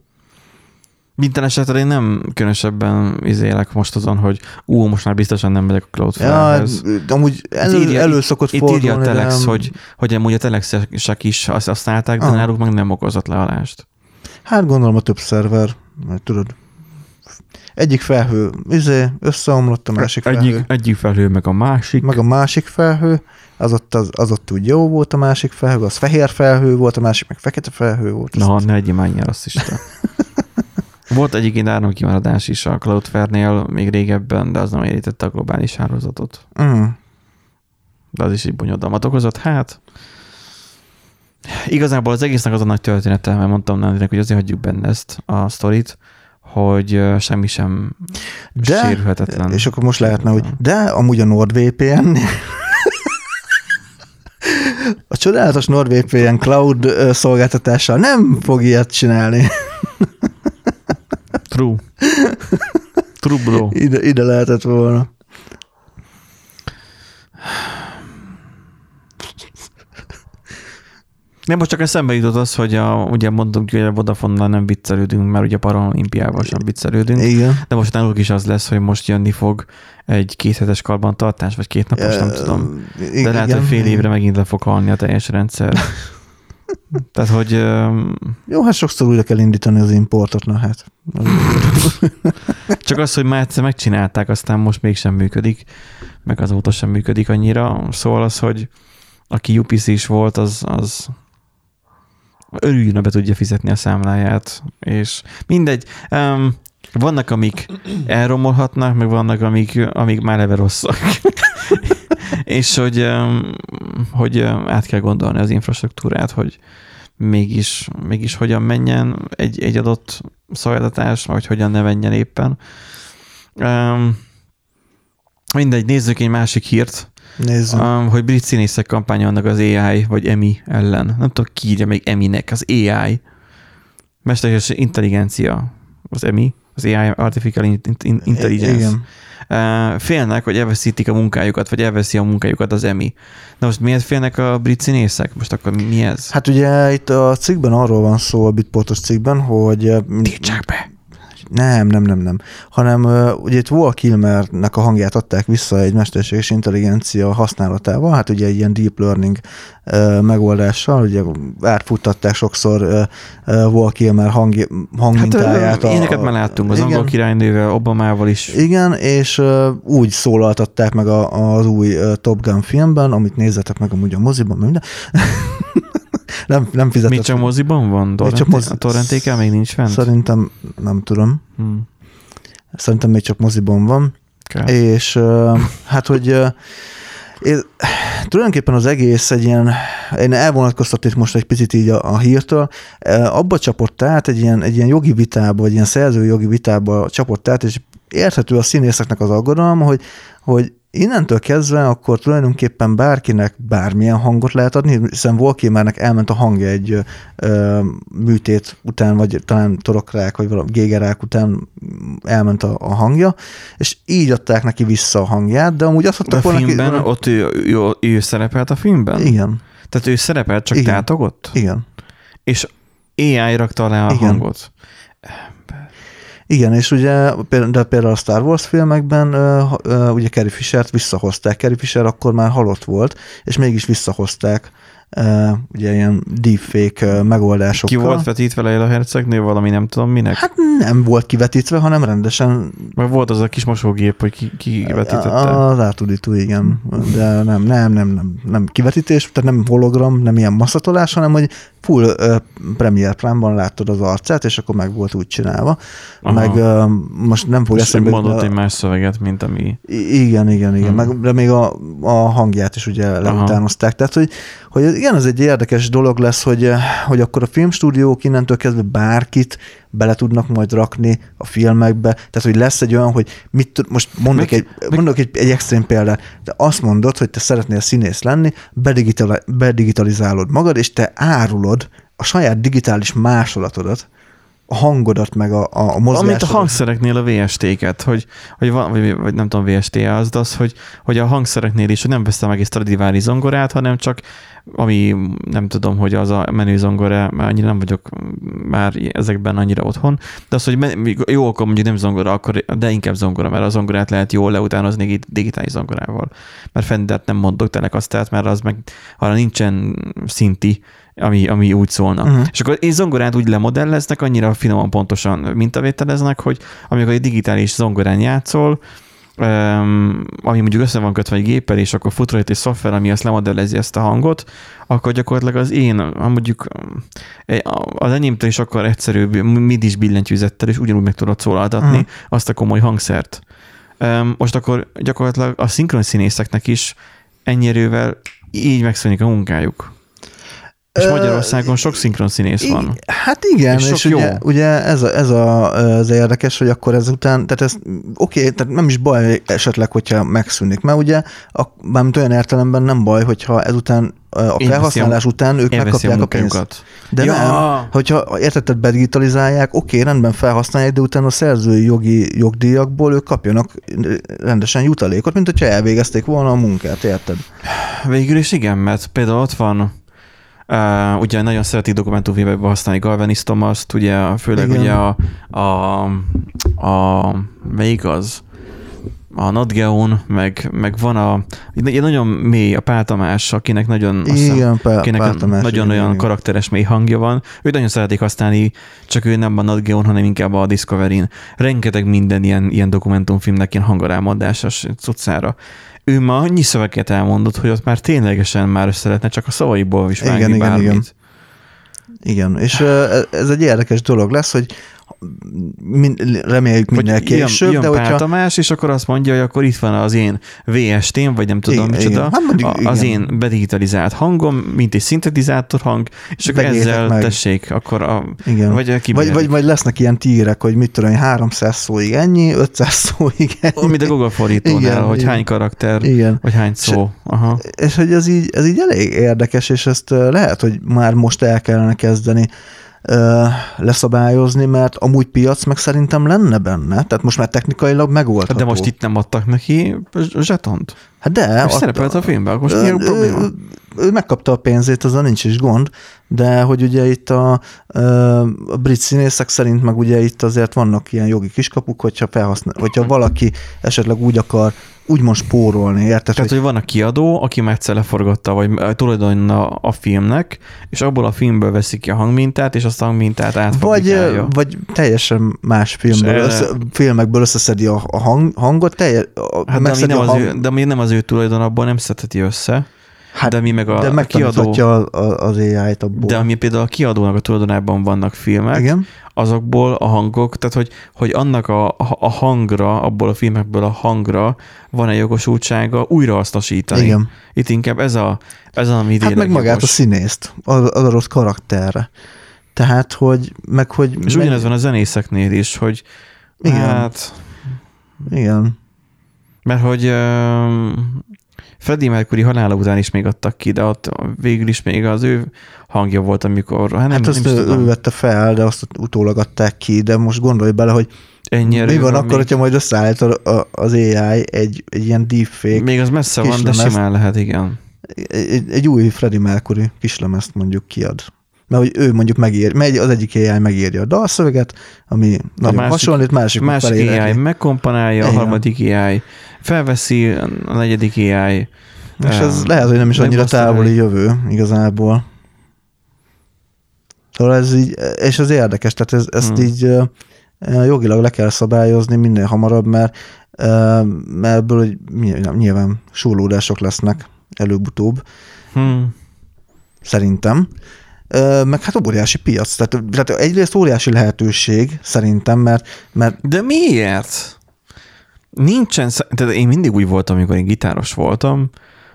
Minden esetre én nem különösebben izélek most azon, hogy ú, most már biztosan nem megyek a Cloudflare-hez. Ja, amúgy elő, írja, elő szokott itt, fordulni. Itt írja a Telex, de... hogy, hogy amúgy a Telexek is azt használták, de ah. náluk meg nem okozott lealást. Hát gondolom a több szerver, mert tudod, egyik felhő izé, összeomlott, a másik felhő. Egyik felhő, meg a másik. Meg a másik felhő, az ott, az, az ott úgy jó volt a másik felhő, az fehér felhő volt, a másik meg fekete felhő volt. Na, ne egy azt is. Volt egyébként áramkimaradás is a Cloudflare-nél még régebben, de az nem érítette a globális hálózatot. Uh-huh. De az is egy bonyodalmat okozott. Hát, igazából az egésznek az a nagy története, mert mondtam Nandinek, hogy azért hagyjuk benne ezt a sztorit, hogy semmi sem de, sérülhetetlen. És akkor most lehetne, hogy de amúgy a NordVPN a csodálatos NordVPN cloud szolgáltatással nem fog ilyet csinálni. True. True, bro. Ide, ide lehetett volna. Nem, most csak eszembe jutott az, hogy a, ugye mondom hogy a vodafone nem viccelődünk, mert ugye a Paralimpiával sem viccelődünk. Igen. De most náluk is az lesz, hogy most jönni fog egy kéthetes karbantartás, vagy két napos, nem tudom. De igen, lehet, hogy fél évre megint le fog halni a teljes rendszer. Tehát, hogy... Jó, hát sokszor újra kell indítani az importot, na hát. Csak az, hogy már egyszer megcsinálták, aztán most mégsem működik, meg azóta sem működik annyira. Szóval az, hogy aki UPC is volt, az, az örüljön, be tudja fizetni a számláját, és mindegy. Um, vannak, amik elromolhatnak, meg vannak, amik, amik már leve rosszak. És hogy, hogy át kell gondolni az infrastruktúrát, hogy mégis, mégis hogyan menjen egy, egy adott szolgáltatás, vagy hogyan ne menjen éppen. Mindegy, nézzük egy másik hírt. Nézzük. Um, hogy brit színészek kampányolnak az AI vagy EMI ellen. Nem tudom, ki írja még EMI-nek, az AI. Mesterséges intelligencia, az EMI, az AI Artificial Intelligence. Igen. Félnek, hogy elveszítik a munkájukat, vagy elveszi a munkájukat az EMI. Na most miért félnek a brit színészek? Most akkor mi ez? Hát ugye itt a cikkben arról van szó, a bitportos cikkben, hogy... Tiltsák be! Nem, nem, nem, nem. Hanem ugye itt Wall Kilmernek a hangját adták vissza egy mesterséges intelligencia használatával, hát ugye egy ilyen deep learning megoldással, ugye átfuttatták sokszor Wall Kilmer hang, hangmintáját. Hát, ilyeneket már láttunk az igen, angol királynővel, Obamával is. Igen, és úgy szólaltatták meg az új Top Gun filmben, amit nézzetek meg amúgy a moziban, minden. nem, nem fizetett. Még csak moziban van? Torrent, csak mozi... A torrentékel még nincs fent? Szerintem nem tudom. Hmm. Szerintem még csak moziban van. Okay. És hát, hogy én, tulajdonképpen az egész egy ilyen, én elvonatkoztatok most egy picit így a, a hírtől, abba csapott át egy ilyen, egy ilyen jogi vitába, vagy ilyen szerzői jogi vitába csapott át, és érthető a színészeknek az aggodalma, hogy, hogy innentől kezdve akkor tulajdonképpen bárkinek bármilyen hangot lehet adni, hiszen Volkémernek elment a hangja egy ö, műtét után, vagy talán torokrák, vagy valami gégerák után elment a, a hangja, és így adták neki vissza a hangját, de amúgy azt adtak volna... A filmben, neki, ott ő, ő, ő szerepelt a filmben? Igen. Tehát ő szerepelt, csak Igen. tátogott? Igen. És AI rakta alá a Igen. hangot? Igen, és ugye de például a Star Wars filmekben ugye Carrie Fisher-t visszahozták. Carrie Fisher akkor már halott volt, és mégis visszahozták ugye ilyen deepfake megoldásokkal. Ki volt vetítve Leila Hercegnő valami nem tudom minek? Hát nem volt kivetítve, hanem rendesen... Meg volt az a kis mosógép, hogy ki, ki vetítette. Az átudító, igen. De nem, nem, nem, nem, nem kivetítés, tehát nem hologram, nem ilyen masszatolás, hanem hogy full uh, Premiere Prime-ban láttad az arcát, és akkor meg volt úgy csinálva. Aha. Meg uh, most nem fog eszembe... mondott egy más szöveget, mint ami... Igen, igen, igen. Hmm. Meg, de még a, a hangját is ugye leutánozták. Tehát, hogy, hogy igen, ez egy érdekes dolog lesz, hogy, hogy akkor a filmstúdiók innentől kezdve bárkit bele tudnak majd rakni a filmekbe. Tehát, hogy lesz egy olyan, hogy mit, most mondok, meg, egy, meg, mondok egy, egy extrém példát, de azt mondod, hogy te szeretnél színész lenni, bedigitalizálod magad, és te árulod a saját digitális másolatodat a hangodat, meg a, a mozgásodat. Amit a hangszereknél a VST-ket, hogy, hogy van, vagy, vagy nem tudom, VST az, de az, hogy, hogy a hangszereknél is, hogy nem veszem meg egy Stradivari zongorát, hanem csak ami nem tudom, hogy az a menő zongora, mert annyira nem vagyok már ezekben annyira otthon, de az, hogy jó, akkor mondjuk nem zongora, akkor, de inkább zongora, mert a zongorát lehet jól leutánozni digitális zongorával. Mert Fendert nem mondok telek azt, tehát mert az meg arra nincsen szinti, ami, ami úgy szólna. Uh-huh. És akkor én zongorát úgy lemodelleznek, annyira finoman pontosan mintavételeznek, hogy amikor egy digitális zongorán játszol, um, ami mondjuk össze van kötve egy géppel, és akkor fut rajta egy szoftver, ami azt lemodellezi ezt a hangot, akkor gyakorlatilag az én, mondjuk az enyémtől is akkor egyszerűbb midis billentyűzettel, és ugyanúgy meg tudod szólaltatni uh-huh. azt a komoly hangszert. Um, most akkor gyakorlatilag a szinkron színészeknek is ennyire így megszűnik a munkájuk. És Magyarországon sok szinkron színész van. Hát igen, és, és ugye, ugye ez, a, ez a, az érdekes, hogy akkor ezután, tehát ez oké, okay, tehát nem is baj esetleg, hogyha megszűnik, mert ugye, a, bármint olyan értelemben nem baj, hogyha ezután a felhasználás a, után ők megkapják a, a pénzt. De ja. nem, hogyha értetted, bedigitalizálják, oké, okay, rendben felhasználják, de utána a szerzői jogi jogdíjakból ők kapjanak rendesen jutalékot, mint hogyha elvégezték volna a munkát, érted? Végül is igen, mert például ott van Uh, ugye nagyon szereti dokumentumfilmekbe használni Galvanis Thomas-t, ugye főleg Igen. ugye a, a, a melyik az? a Nadgeon, meg, meg van a egy nagyon mély a Pál Tamás, akinek nagyon, igen, Pál, akinek Pál Tamás, nagyon igen, olyan igen. karakteres mély hangja van. Ő nagyon szeretik használni, csak ő nem a Nadgeon, hanem inkább a Discovery-n. Rengeteg minden ilyen, ilyen dokumentumfilmnek ilyen hangarámondásos cuccára ő ma annyi szöveget elmondott, hogy ott már ténylegesen már össze lehetne csak a szavaiból is vágni igen, igen, bármit. Igen. Igen, és ez egy érdekes dolog lesz, hogy min, reméljük minél később. Jön, jön de hogyha... Tamás, és akkor azt mondja, hogy akkor itt van az én VST-m, vagy nem tudom igen, micsoda, igen. Hát mondjuk, az igen. én bedigitalizált hangom, mint egy szintetizátor hang, és akkor Begétek ezzel meg. tessék, akkor a, igen. vagy, vagy, vagy, vagy lesznek ilyen tírek, hogy mit tudom, 300 szóig ennyi, 500 szóig ennyi. Mint a Google fordítónál, igen, hogy igen. hány karakter, igen. vagy hány szó. Aha. És, és hogy ez így, ez így elég érdekes, és ezt lehet, hogy már most el kellene kezdeni leszabályozni, mert amúgy piac meg szerintem lenne benne, tehát most már technikailag megoldható. De most itt nem adtak neki zsetont? Hát de. És szerepelt a filmben, most mi a probléma? Ő, ő megkapta a pénzét, azzal nincs is gond, de hogy ugye itt a, a brit színészek szerint meg ugye itt azért vannak ilyen jogi kiskapuk, hogyha, felhasznál, hogyha valaki esetleg úgy akar úgymond spórolni, érted? Tehát, hogy, hogy van a kiadó, aki egyszer leforgatta, vagy tulajdonna a filmnek, és abból a filmből veszik ki a hangmintát, és azt a hangmintát átfabrikálja. Vagy, vagy teljesen más filmből, össze, filmekből összeszedi a, a hang, hangot, teljes, hát de, ami nem az hang... ő, de ami nem az ő tulajdon, abból nem szedheti össze. Hát, de mi meg a, de a kiadó... az AI-t abból. De ami például a kiadónak a tulajdonában vannak filmek, Igen? azokból a hangok, tehát hogy, hogy annak a, a hangra, abból a filmekből a hangra van-e jogosultsága újrahasznosítani. Igen. Itt inkább ez a, ez a, ami Hát meg magát jogos. a színészt, az, az adott karakterre. Tehát, hogy meg hogy... És meg... ugyanez van a zenészeknél is, hogy Igen. hát... Igen. Mert hogy Freddie Mercury halála után is még adtak ki, de ott végül is még az ő hangja volt, amikor... Hát, nem, hát azt nem ő, ő vette fel, de azt utólag adták ki, de most gondolj bele, hogy Ennyire mi van akkor, még... hogyha majd összeállít az AI egy, egy ilyen deepfake Még az messze van, de simán lehet, igen. Egy, egy új Freddie Mercury kislemezt mondjuk kiad. Mert hogy ő mondjuk megír, megy, az egyik AI megírja a dalszöveget, ami a nagyon másik, hasonlít, másik, másik AI megkomponálja, a harmadik AI felveszi, a negyedik AI. És ez lehet, hogy nem is annyira távoli jövő igazából. Szóval ez így, és ez érdekes, tehát ez, ezt hmm. így jogilag le kell szabályozni minél hamarabb, mert, mert ebből hogy nyilván súlódások lesznek előbb-utóbb. Hmm. Szerintem. Meg hát óriási piac. Tehát, tehát egyrészt óriási lehetőség szerintem, mert, mert... De miért? Nincsen, tehát én mindig úgy voltam, amikor én gitáros voltam,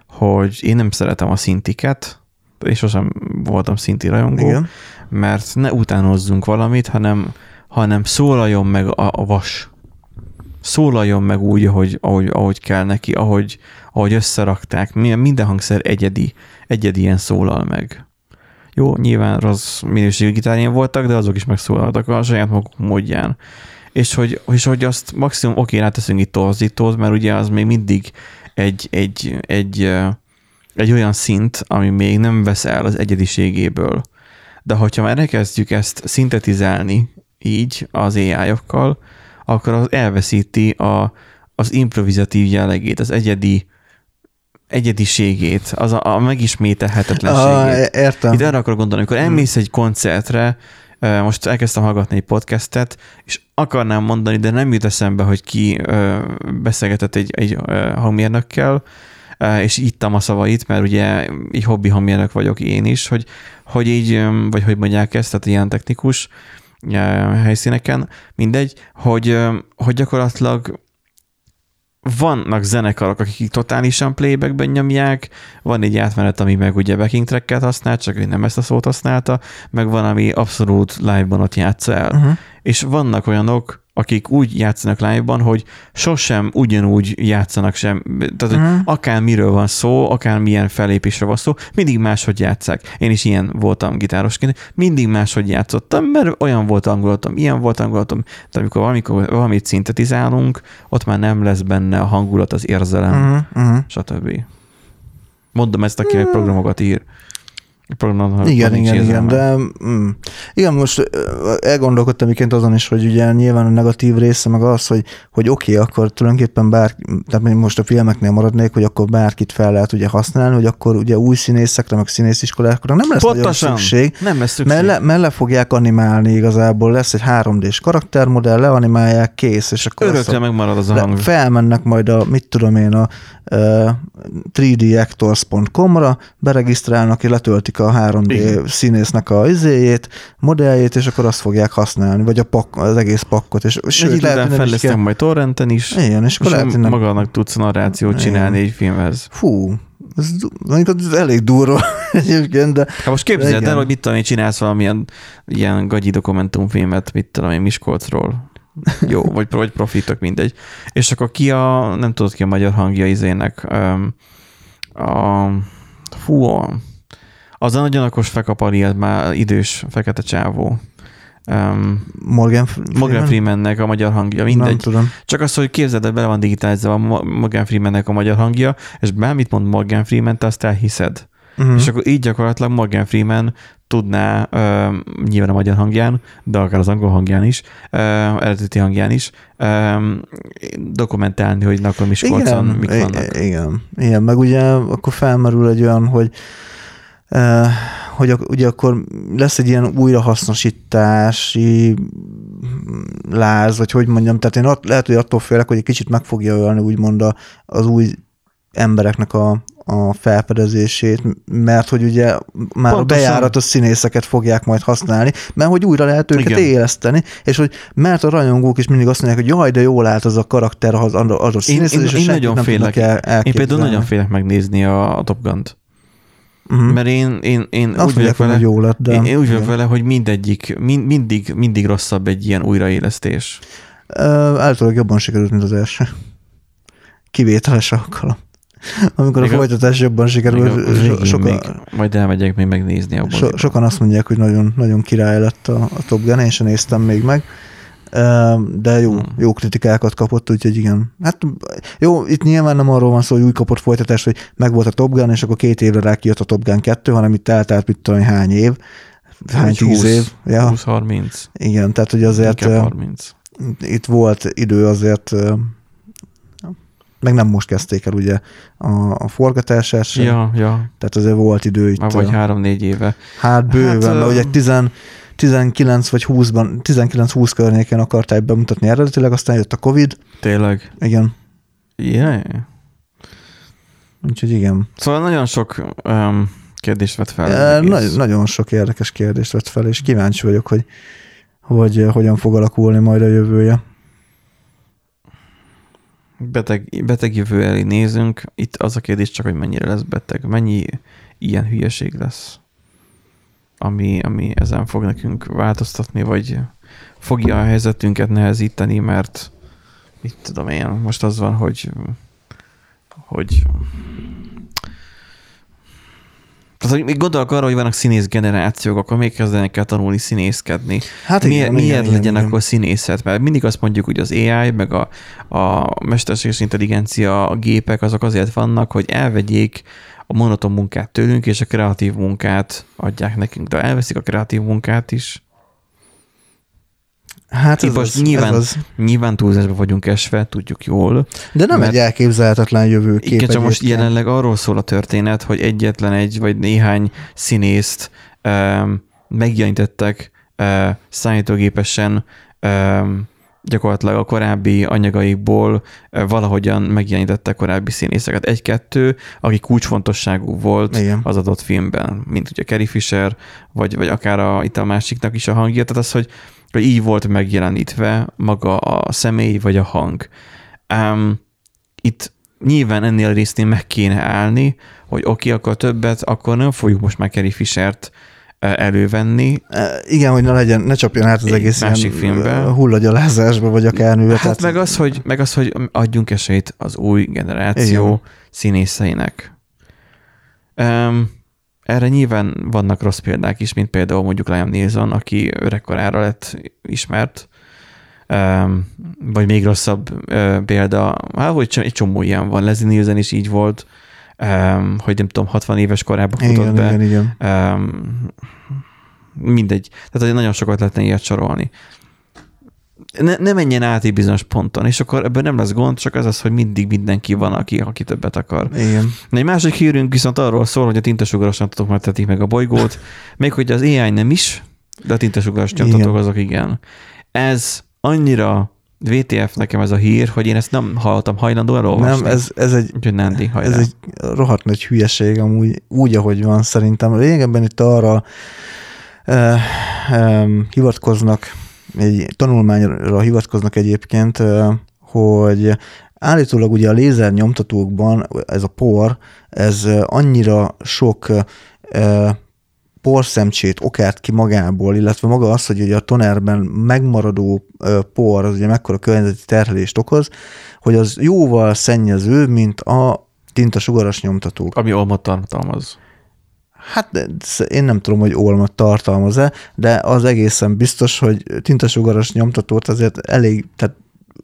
hogy én nem szeretem a szintiket, és sosem voltam szinti rajongó, Igen. mert ne utánozzunk valamit, hanem, hanem szólaljon meg a, a vas. Szólaljon meg úgy, ahogy, ahogy, ahogy kell neki, ahogy, ahogy összerakták. Minden hangszer egyedi, egyedi ilyen szólal meg. Jó, nyilván rossz minőségű gitárján voltak, de azok is megszólaltak a saját maguk módján. És hogy, és hogy azt maximum oké, ráteszünk itt torzítót, mert ugye az még mindig egy, egy, egy, egy olyan szint, ami még nem vesz el az egyediségéből. De hogyha már elkezdjük ezt szintetizálni így az AI-okkal, akkor az elveszíti a, az improvizatív jellegét, az egyedi egyediségét, az a, a megismételhetetlenségét. Ah, értem. Itt arra akarok gondolni, amikor elmész egy koncertre, most elkezdtem hallgatni egy podcastet, és akarnám mondani, de nem jut eszembe, hogy ki beszélgetett egy, egy hangmérnökkel, és ittam a szavait, mert ugye így hobbi hangmérnök vagyok én is, hogy, hogy így, vagy hogy mondják ezt, tehát ilyen technikus helyszíneken, mindegy, hogy, hogy gyakorlatilag vannak zenekarok, akik totálisan playbackben nyomják, van egy átmenet, ami meg ugye backing tracket használ, csak ő nem ezt a szót használta, meg van, ami abszolút live-ban ott játsza el. Uh-huh. És vannak olyanok, akik úgy játszanak live-ban, hogy sosem ugyanúgy játszanak sem. Tehát, uh-huh. akár miről van szó, akár milyen felépésről van szó, mindig máshogy játszák. Én is ilyen voltam gitárosként, mindig máshogy játszottam, mert olyan volt angolatom, ilyen volt angolatom, de amikor valamikor, valamit szintetizálunk, ott már nem lesz benne a hangulat, az érzelem, uh-huh. stb. Mondom ezt, aki uh-huh. programokat ír programnak. Igen, igen, igen, de mm, igen, most elgondolkodtam miként azon is, hogy ugye nyilván a negatív része meg az, hogy, hogy oké, okay, akkor tulajdonképpen bár, tehát most a filmeknél maradnék, hogy akkor bárkit fel lehet ugye használni, hogy akkor ugye új színészekre, meg színésziskolákra nem lesz Pontosan, szükség. Nem lesz szükség. Mert le, mert le fogják animálni igazából, lesz egy 3D-s karaktermodell, leanimálják, kész, és akkor Örökre megmarad az a hang. Felmennek majd a, mit tudom én, a 3dactors.com-ra, beregisztrálnak, és letöltik a 3D Igen. színésznek a izéjét, modelljét, és akkor azt fogják használni, vagy a pak, az egész pakkot. És, és sőt, lehet, fejlesztem kell... majd torrenten is, Igen, és, akkor és lehet, nem... magának tudsz narrációt csinálni Igen. egy filmhez. Fú, ez, ez elég durva egyébként, de... Hát most képzeld el, hogy mit tudom én, csinálsz valamilyen ilyen gagyi dokumentumfilmet, mit tudom én, Miskolcról. Jó, vagy, vagy profitok, mindegy. És akkor ki a, nem tudod ki a magyar hangja izének, a, fú, az a nagyon okos fekapari, már idős fekete csávó. Um, Morgan Freeman? Morgan Freemannek a magyar hangja, mindegy. Nem tudom. Csak az, hogy képzeld, bele van digitalizálva a Morgan Freemannek a magyar hangja, és bármit mond Morgan Freeman, te azt elhiszed. Uh-huh. És akkor így gyakorlatilag Morgan Freeman tudná, uh, nyilván a magyar hangján, de akár az angol hangján is, uh, eredeti hangján is, um, dokumentálni, hogy akkor Miskolcon igen, mik vannak. Igen, igen, meg ugye akkor felmerül egy olyan, hogy hogy ugye akkor lesz egy ilyen újrahasznosítási láz, vagy hogy mondjam, tehát én ott, lehet, hogy attól félek, hogy egy kicsit meg fogja ölni úgymond az új embereknek a, a felfedezését, mert hogy ugye már Pontosan. a bejáratos színészeket fogják majd használni, mert hogy újra lehet őket Igen. éleszteni, és hogy mert a rajongók is mindig azt mondják, hogy jaj, de jól állt az a karakter az adott színész, én, én, és én nagyon félek, el, én például nagyon félek megnézni a, a Top Gun-t. Uh-huh. Mert én, én, én Azt úgy vagyok vele, jó lett, de... én, én úgy vagyok vele, hogy mindegyik, mind, mindig, mindig rosszabb egy ilyen újraélesztés. Uh, általában jobban sikerült, mint az első. Kivételes alkalom. Amikor még a folytatás jobban sikerül. So, sokan, még, majd elmegyek még megnézni. Abban so, sokan azt mondják, hogy nagyon, nagyon király lett a, a Top Gun, én sem néztem még meg de jó, hmm. jó kritikákat kapott, úgyhogy igen. Hát jó, itt nyilván nem arról van szó, hogy új kapott folytatás, hogy meg volt a Top Gun, és akkor két évre rá kijött a Top Gun 2, hanem itt eltelt, mit tudom, hány év, hány tíz év. Ja. 20-30. Igen, tehát hogy azért 30. itt volt idő azért meg nem most kezdték el ugye a, a forgatását sem. Ja, ja. Tehát azért volt idő itt. Már vagy három-négy éve. Hát bőven, hát, mert ugye tizen, 19 vagy 20-ban, 19-20 környéken akarták bemutatni eredetileg, aztán jött a Covid. Tényleg? Igen. Yeah. Úgyhogy igen. Szóval nagyon sok um, kérdést vett fel. E, nagy, nagyon sok érdekes kérdést vett fel, és kíváncsi vagyok, hogy, hogy hogyan fog alakulni majd a jövője. Beteg, beteg jövő elé nézünk. Itt az a kérdés csak, hogy mennyire lesz beteg. Mennyi ilyen hülyeség lesz ami, ami ezen fog nekünk változtatni, vagy fogja a helyzetünket nehezíteni, mert mit tudom én, most az van, hogy hogy Tehát, hogy még gondolok arra, hogy vannak színész generációk, akkor még kezdenek el tanulni színészkedni. Hát miért igen, miért igen, legyen igen, akkor színészet? Mert mindig azt mondjuk, hogy az AI, meg a, a mesterséges intelligencia, a gépek, azok azért vannak, hogy elvegyék a monoton munkát tőlünk, és a kreatív munkát adják nekünk. De elveszik a kreatív munkát is. Hát Itt ez most az, nyilván, ez az. nyilván túlzásba vagyunk esve, tudjuk jól. De nem mert- egy elképzelhetetlen jövőkép. Igen, csak most jelenleg arról szól a történet, hogy egyetlen egy vagy néhány színészt um, megjelentettek uh, számítógépesen um, gyakorlatilag a korábbi anyagaikból uh, valahogyan megjelenítettek korábbi színészeket. Egy-kettő, aki kulcsfontosságú volt Igen. az adott filmben, mint ugye Carrie Fisher, vagy, vagy akár a, itt a másiknak is a hangja. Tehát az, hogy, hogy így volt megjelenítve maga a személy vagy a hang. Um, itt nyilván ennél a résznél meg kéne állni, hogy oké, okay, akkor többet, akkor nem fogjuk most már Carrie Fishert eh, elővenni. Igen, hogy ne legyen, ne csapjon át az egész másik filmbe. hullagyalázásba, vagy akár művet. Hát meg az, hogy, meg az, hogy adjunk esélyt az új generáció Igen. színészeinek. Um, erre nyilván vannak rossz példák is, mint például mondjuk Liam Neeson, aki öregkorára lett ismert, um, vagy még rosszabb uh, példa, hát hogy egy csomó ilyen van, Leslie Nielsen is így volt, um, hogy nem tudom, 60 éves korában futott igen, be. igen, igen. Um, mindegy. Tehát, nagyon sokat lehetne ilyet sorolni. Ne, ne menjen át egy bizonyos ponton, és akkor ebből nem lesz gond, csak az az, hogy mindig mindenki van, aki, aki többet akar. Igen. Na, egy másik hírünk viszont arról szól, hogy a tintasugaras nyomtatók már tetik meg a bolygót, még hogy az AI nem is, de a tintasugaras nyomtatók azok igen. Ez annyira VTF nekem ez a hír, hogy én ezt nem hallottam hajlandó elolvasni. Nem, ez, ez egy Úgyhogy Nandi, hajrá. Ez egy rohadt nagy hülyeség amúgy, úgy, ahogy van szerintem. Régebben itt arra eh, eh, hivatkoznak, egy tanulmányra hivatkoznak egyébként, eh, hogy állítólag ugye a lézer nyomtatókban ez a por, ez annyira sok eh, porszemcsét okárt ki magából, illetve maga az, hogy ugye a tonerben megmaradó por, az ugye mekkora környezeti terhelést okoz, hogy az jóval szennyező, mint a tintasugaras nyomtatók. Ami olmot tartalmaz. Hát én nem tudom, hogy olmat tartalmaz-e, de az egészen biztos, hogy tintasugaras nyomtatót azért elég, tehát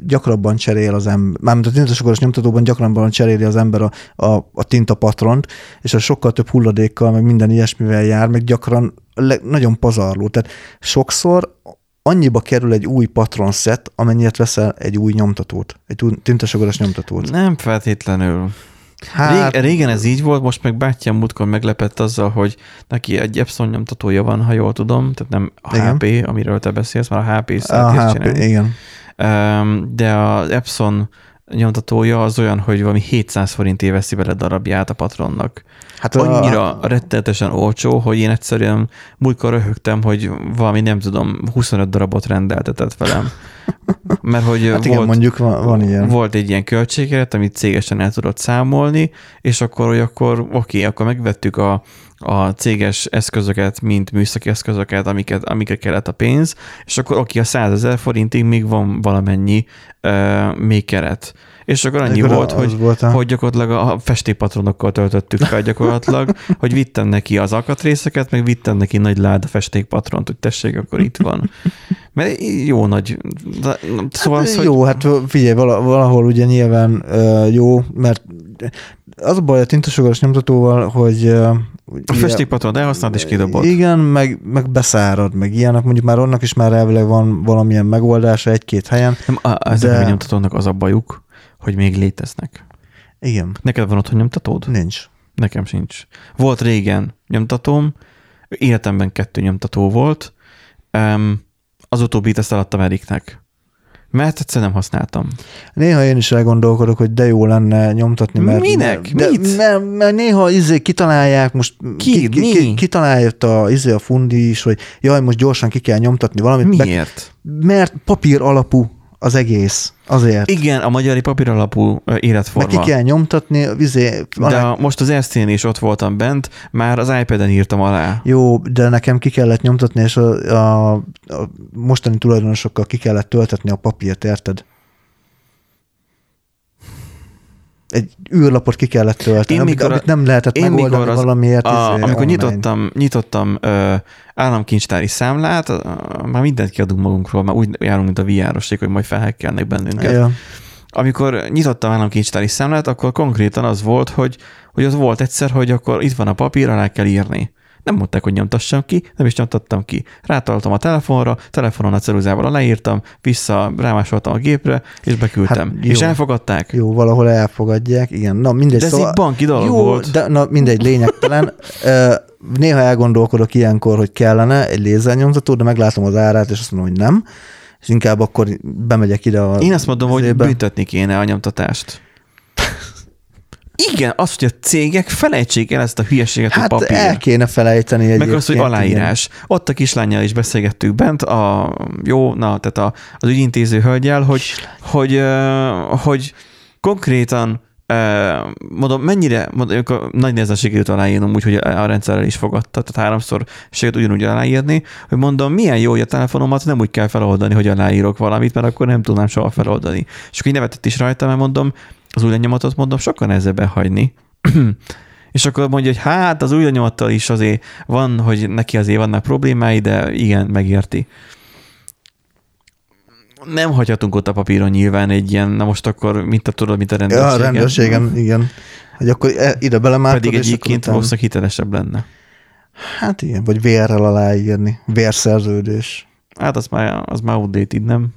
gyakrabban cserél az ember, mármint a tintasugaras nyomtatóban gyakrabban cseréli az ember a, a, a tintapatront, és az sokkal több hulladékkal, meg minden ilyesmivel jár, meg gyakran le, nagyon pazarló. Tehát sokszor annyiba kerül egy új patronszett, amennyiet veszel egy új nyomtatót, egy új nyomtatót. Nem feltétlenül. Hát, Rég, régen ez így volt, most meg bátyám múltkor meglepett azzal, hogy neki egy Epson nyomtatója van, ha jól tudom, tehát nem a Igen. HP, amiről te beszélsz, mert a HP a csinálni. igen. De az Epson nyomtatója az olyan, hogy valami 700 forintért veszi vele darabját a patronnak. Hát a- Annyira rettenetesen olcsó, hogy én egyszerűen múltkor röhögtem, hogy valami nem tudom, 25 darabot rendeltetett velem. Mert hogy Hát igen, volt, mondjuk van, van ilyen. volt egy ilyen költségeret, amit cégesen el tudott számolni, és akkor, hogy akkor oké, akkor megvettük a, a céges eszközöket, mint műszaki eszközöket, amiket, amikre kellett a pénz, és akkor oké, a 100 ezer forintig még van valamennyi uh, még keret. És akkor annyi Akkor volt, hogy, volt hogy gyakorlatilag a festékpatronokkal töltöttük fel gyakorlatilag, hogy vittem neki az alkatrészeket, meg vittem neki nagy láda festékpatront, hogy tessék, akkor itt van. Mert jó nagy... Szóval Hát az, hogy jó, hát figyelj, vala- valahol ugye nyilván jó, mert az a baj a tintasugaras nyomtatóval, hogy a festékpatron elhasznált és kidobott. Igen, meg, meg beszárad, meg ilyenek, mondjuk már annak is már elvileg van valamilyen megoldása egy-két helyen. Nem, a, ezek De- nyomtatónak az a bajuk, hogy még léteznek. Igen, Neked van otthon nyomtatód? nincs. Nekem sincs. Volt régen nyomtatóm, életemben kettő nyomtató volt, um, az utóbbit ezt eladtam Eriknek. Mert egyszer nem használtam. Néha én is elgondolkodok, hogy de jó lenne nyomtatni, mert... Minek? De, Mit? Mert, mert néha izé kitalálják, most Ki? ki, Mi? ki, kitalálja a, izé a fundi is, hogy jaj, most gyorsan ki kell nyomtatni valamit. Miért? mert papír alapú az egész, azért. Igen, a magyari papír alapú ö, Meg életforma. ki kell nyomtatni, izé, De a, most az ST-n is ott voltam bent, már az iPad-en írtam alá. Jó, de nekem ki kellett nyomtatni, és a, a, a mostani tulajdonosokkal ki kellett töltetni a papírt, érted? Egy űrlapot ki kellett tölteni, Én amit, mikor a- amit nem lehetett én megoldani mikor az- valamiért. A, izé, amikor online. nyitottam, nyitottam ö, államkincstári számlát, ö, már mindent kiadunk magunkról, már úgy járunk, mint a VR-oség, hogy majd felhekkelnek bennünket. Ja. Amikor nyitottam államkincstári számlát, akkor konkrétan az volt, hogy, hogy az volt egyszer, hogy akkor itt van a papír, alá kell írni. Nem mondták, hogy nyomtassam ki, nem is nyomtattam ki. Rátaltam a telefonra, telefonon a ceruzával aláírtam, vissza rámásoltam a gépre, és beküldtem. Hát jó. és elfogadták. Jó, valahol elfogadják, igen. Na mindegy. De ez szóval, egy banki dolog jó, volt. De, na mindegy, lényegtelen. Néha elgondolkodok ilyenkor, hogy kellene egy lézernyomtató, de meglátom az árát, és azt mondom, hogy nem. És inkább akkor bemegyek ide a... Én azt mondom, hogy büntetni kéne a nyomtatást. Igen, az, hogy a cégek felejtsék el ezt a hülyeséget, hogy Hát papír. el kéne felejteni Meg egyébként. az, hogy aláírás. Ott a kislányjal is beszélgettük bent, a jó, na, tehát a, az ügyintéző hölgyel, hogy, hogy, ö, hogy konkrétan mondom, mennyire, mondom, nagy nehezen sikerült aláírnom, úgyhogy a rendszerrel is fogadta, tehát háromszor sikerült ugyanúgy aláírni, hogy mondom, milyen jó, hogy a telefonomat nem úgy kell feloldani, hogy aláírok valamit, mert akkor nem tudnám soha feloldani. És akkor így nevetett is rajta, mert mondom, az új lenyomatot mondom, sokkal nehezebb elhagyni. És akkor mondja, hogy hát az új lenyomattal is azért van, hogy neki azért vannak problémái, de igen, megérti. Nem hagyhatunk ott a papíron nyilván egy ilyen, na most akkor, mint a tudod, mint a Ja, rendőrségen. a rendőrségen, igen. Hogy akkor e- ide belemártod, Pedig egyébként utána- valószínűleg hitelesebb lenne. Hát igen, vagy vérrel aláírni. Vérszerződés. Hát az már, az már outdated, nem?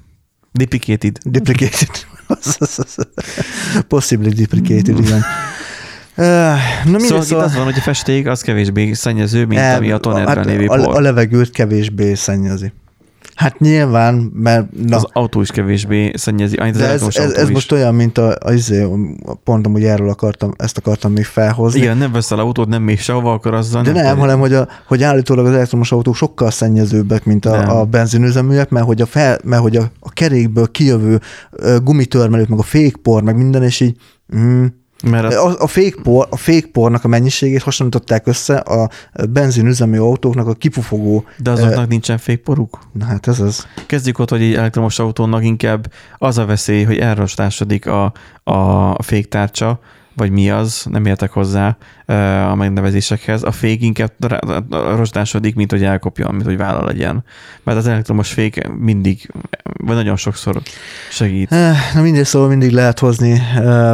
Deprecated. Deprecated. Possibly deprecated, igen. Na mindegy, Szóval, itt az van, hogy a festék az kevésbé szennyező, mint el- ami a tonerben lévő a, por. a levegőt kevésbé szennyezi. Hát nyilván, mert na, az autó is kevésbé szennyezi, annyit az de ez, ez, ez most olyan, mint a, a, izé, pont amúgy erről akartam, ezt akartam még felhozni. Igen, nem veszel autót, nem mész sehova, akkor azzal De nem, tudod. hanem hogy, a, hogy állítólag az elektromos autók sokkal szennyezőbbek, mint Nem. a, a benzinüzeműek, mert hogy a, fel, mert hogy a, a kerékből kijövő gumitörmelők, meg a fékpor, meg minden, és így mm, Mert az, a, a, fékpor, a fékpornak a mennyiségét hasonlították össze a benzinüzemű autóknak a kipufogó. de azoknak nincsen fékporuk. Na hát ez az. Kezdjük ott, hogy egy elektromos autónak inkább az a veszély, hogy elrostásodik a, a féktárcsa, vagy mi az, nem értek hozzá a megnevezésekhez. A fék inkább rostásodik, mint hogy elkopjon, mint hogy vállal legyen. Mert az elektromos fék mindig, vagy nagyon sokszor segít. Na mindegy, szóval mindig lehet hozni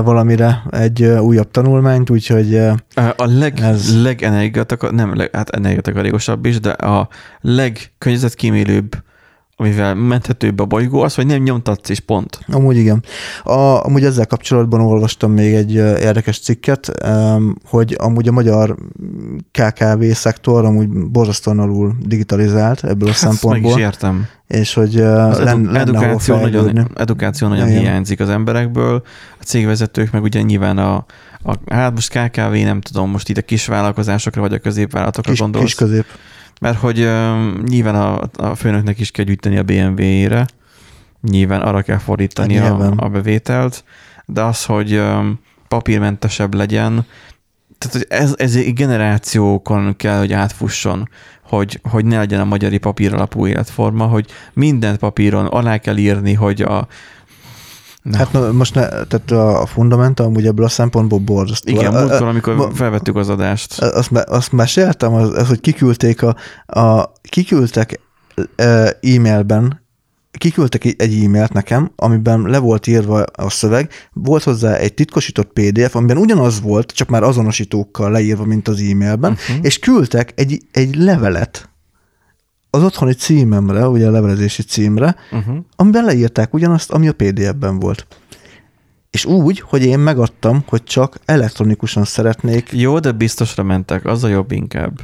valamire egy újabb tanulmányt, úgyhogy A leg, Ez- legenergiatakar, nem, leg, hát energiatakarékosabb is, de a legkörnyezetkímélőbb, amivel menthetőbb a bolygó, az, hogy nem nyomtatsz, és pont. Amúgy igen. A, amúgy ezzel kapcsolatban olvastam még egy érdekes cikket, hogy amúgy a magyar KKV szektor amúgy borzasztóan alul digitalizált ebből a Hát ezt meg is szempontból, értem. és hogy Az edu- lenne edukáció, nagyon, edukáció nagyon Igen. hiányzik az emberekből, a cégvezetők meg ugye nyilván a, a hát most KKV, nem tudom, most itt a kis vállalkozásokra vagy a középvállalatokra Kis, gondolsz. kis közép. Mert hogy um, nyilván a, a főnöknek is kell gyűjteni a BMW-ére, nyilván arra kell fordítani Hát a, nyilván. a bevételt, de az, hogy um, papírmentesebb legyen, tehát hogy ez, ez egy generációkon kell, hogy átfusson, hogy, hogy ne legyen a magyari papír alapú életforma, hogy mindent papíron alá kell írni, hogy a Na. Hát na, most ne, tehát a fundamenta amúgy ebből a szempontból borzasztó. igen, A- a- múltkor, amikor ma- felvettük az adást. azt, azt meséltem, az, az, hogy kiküldték a, a kiküldtek e-mailben, kiküldtek egy egy e-mailt nekem, amiben le volt írva a szöveg, volt hozzá egy titkosított PDF, amiben ugyanaz volt, csak már azonosítókkal leírva, mint az e-mailben, uh-huh. és küldtek egy, egy levelet az otthoni címemre, ugye a levelezési címre, Uh-huh. amiben leírták ugyanazt, ami a PDF-ben volt. És úgy, hogy én megadtam, hogy csak elektronikusan szeretnék, Jó, de biztosra mentek, az a jobb inkább.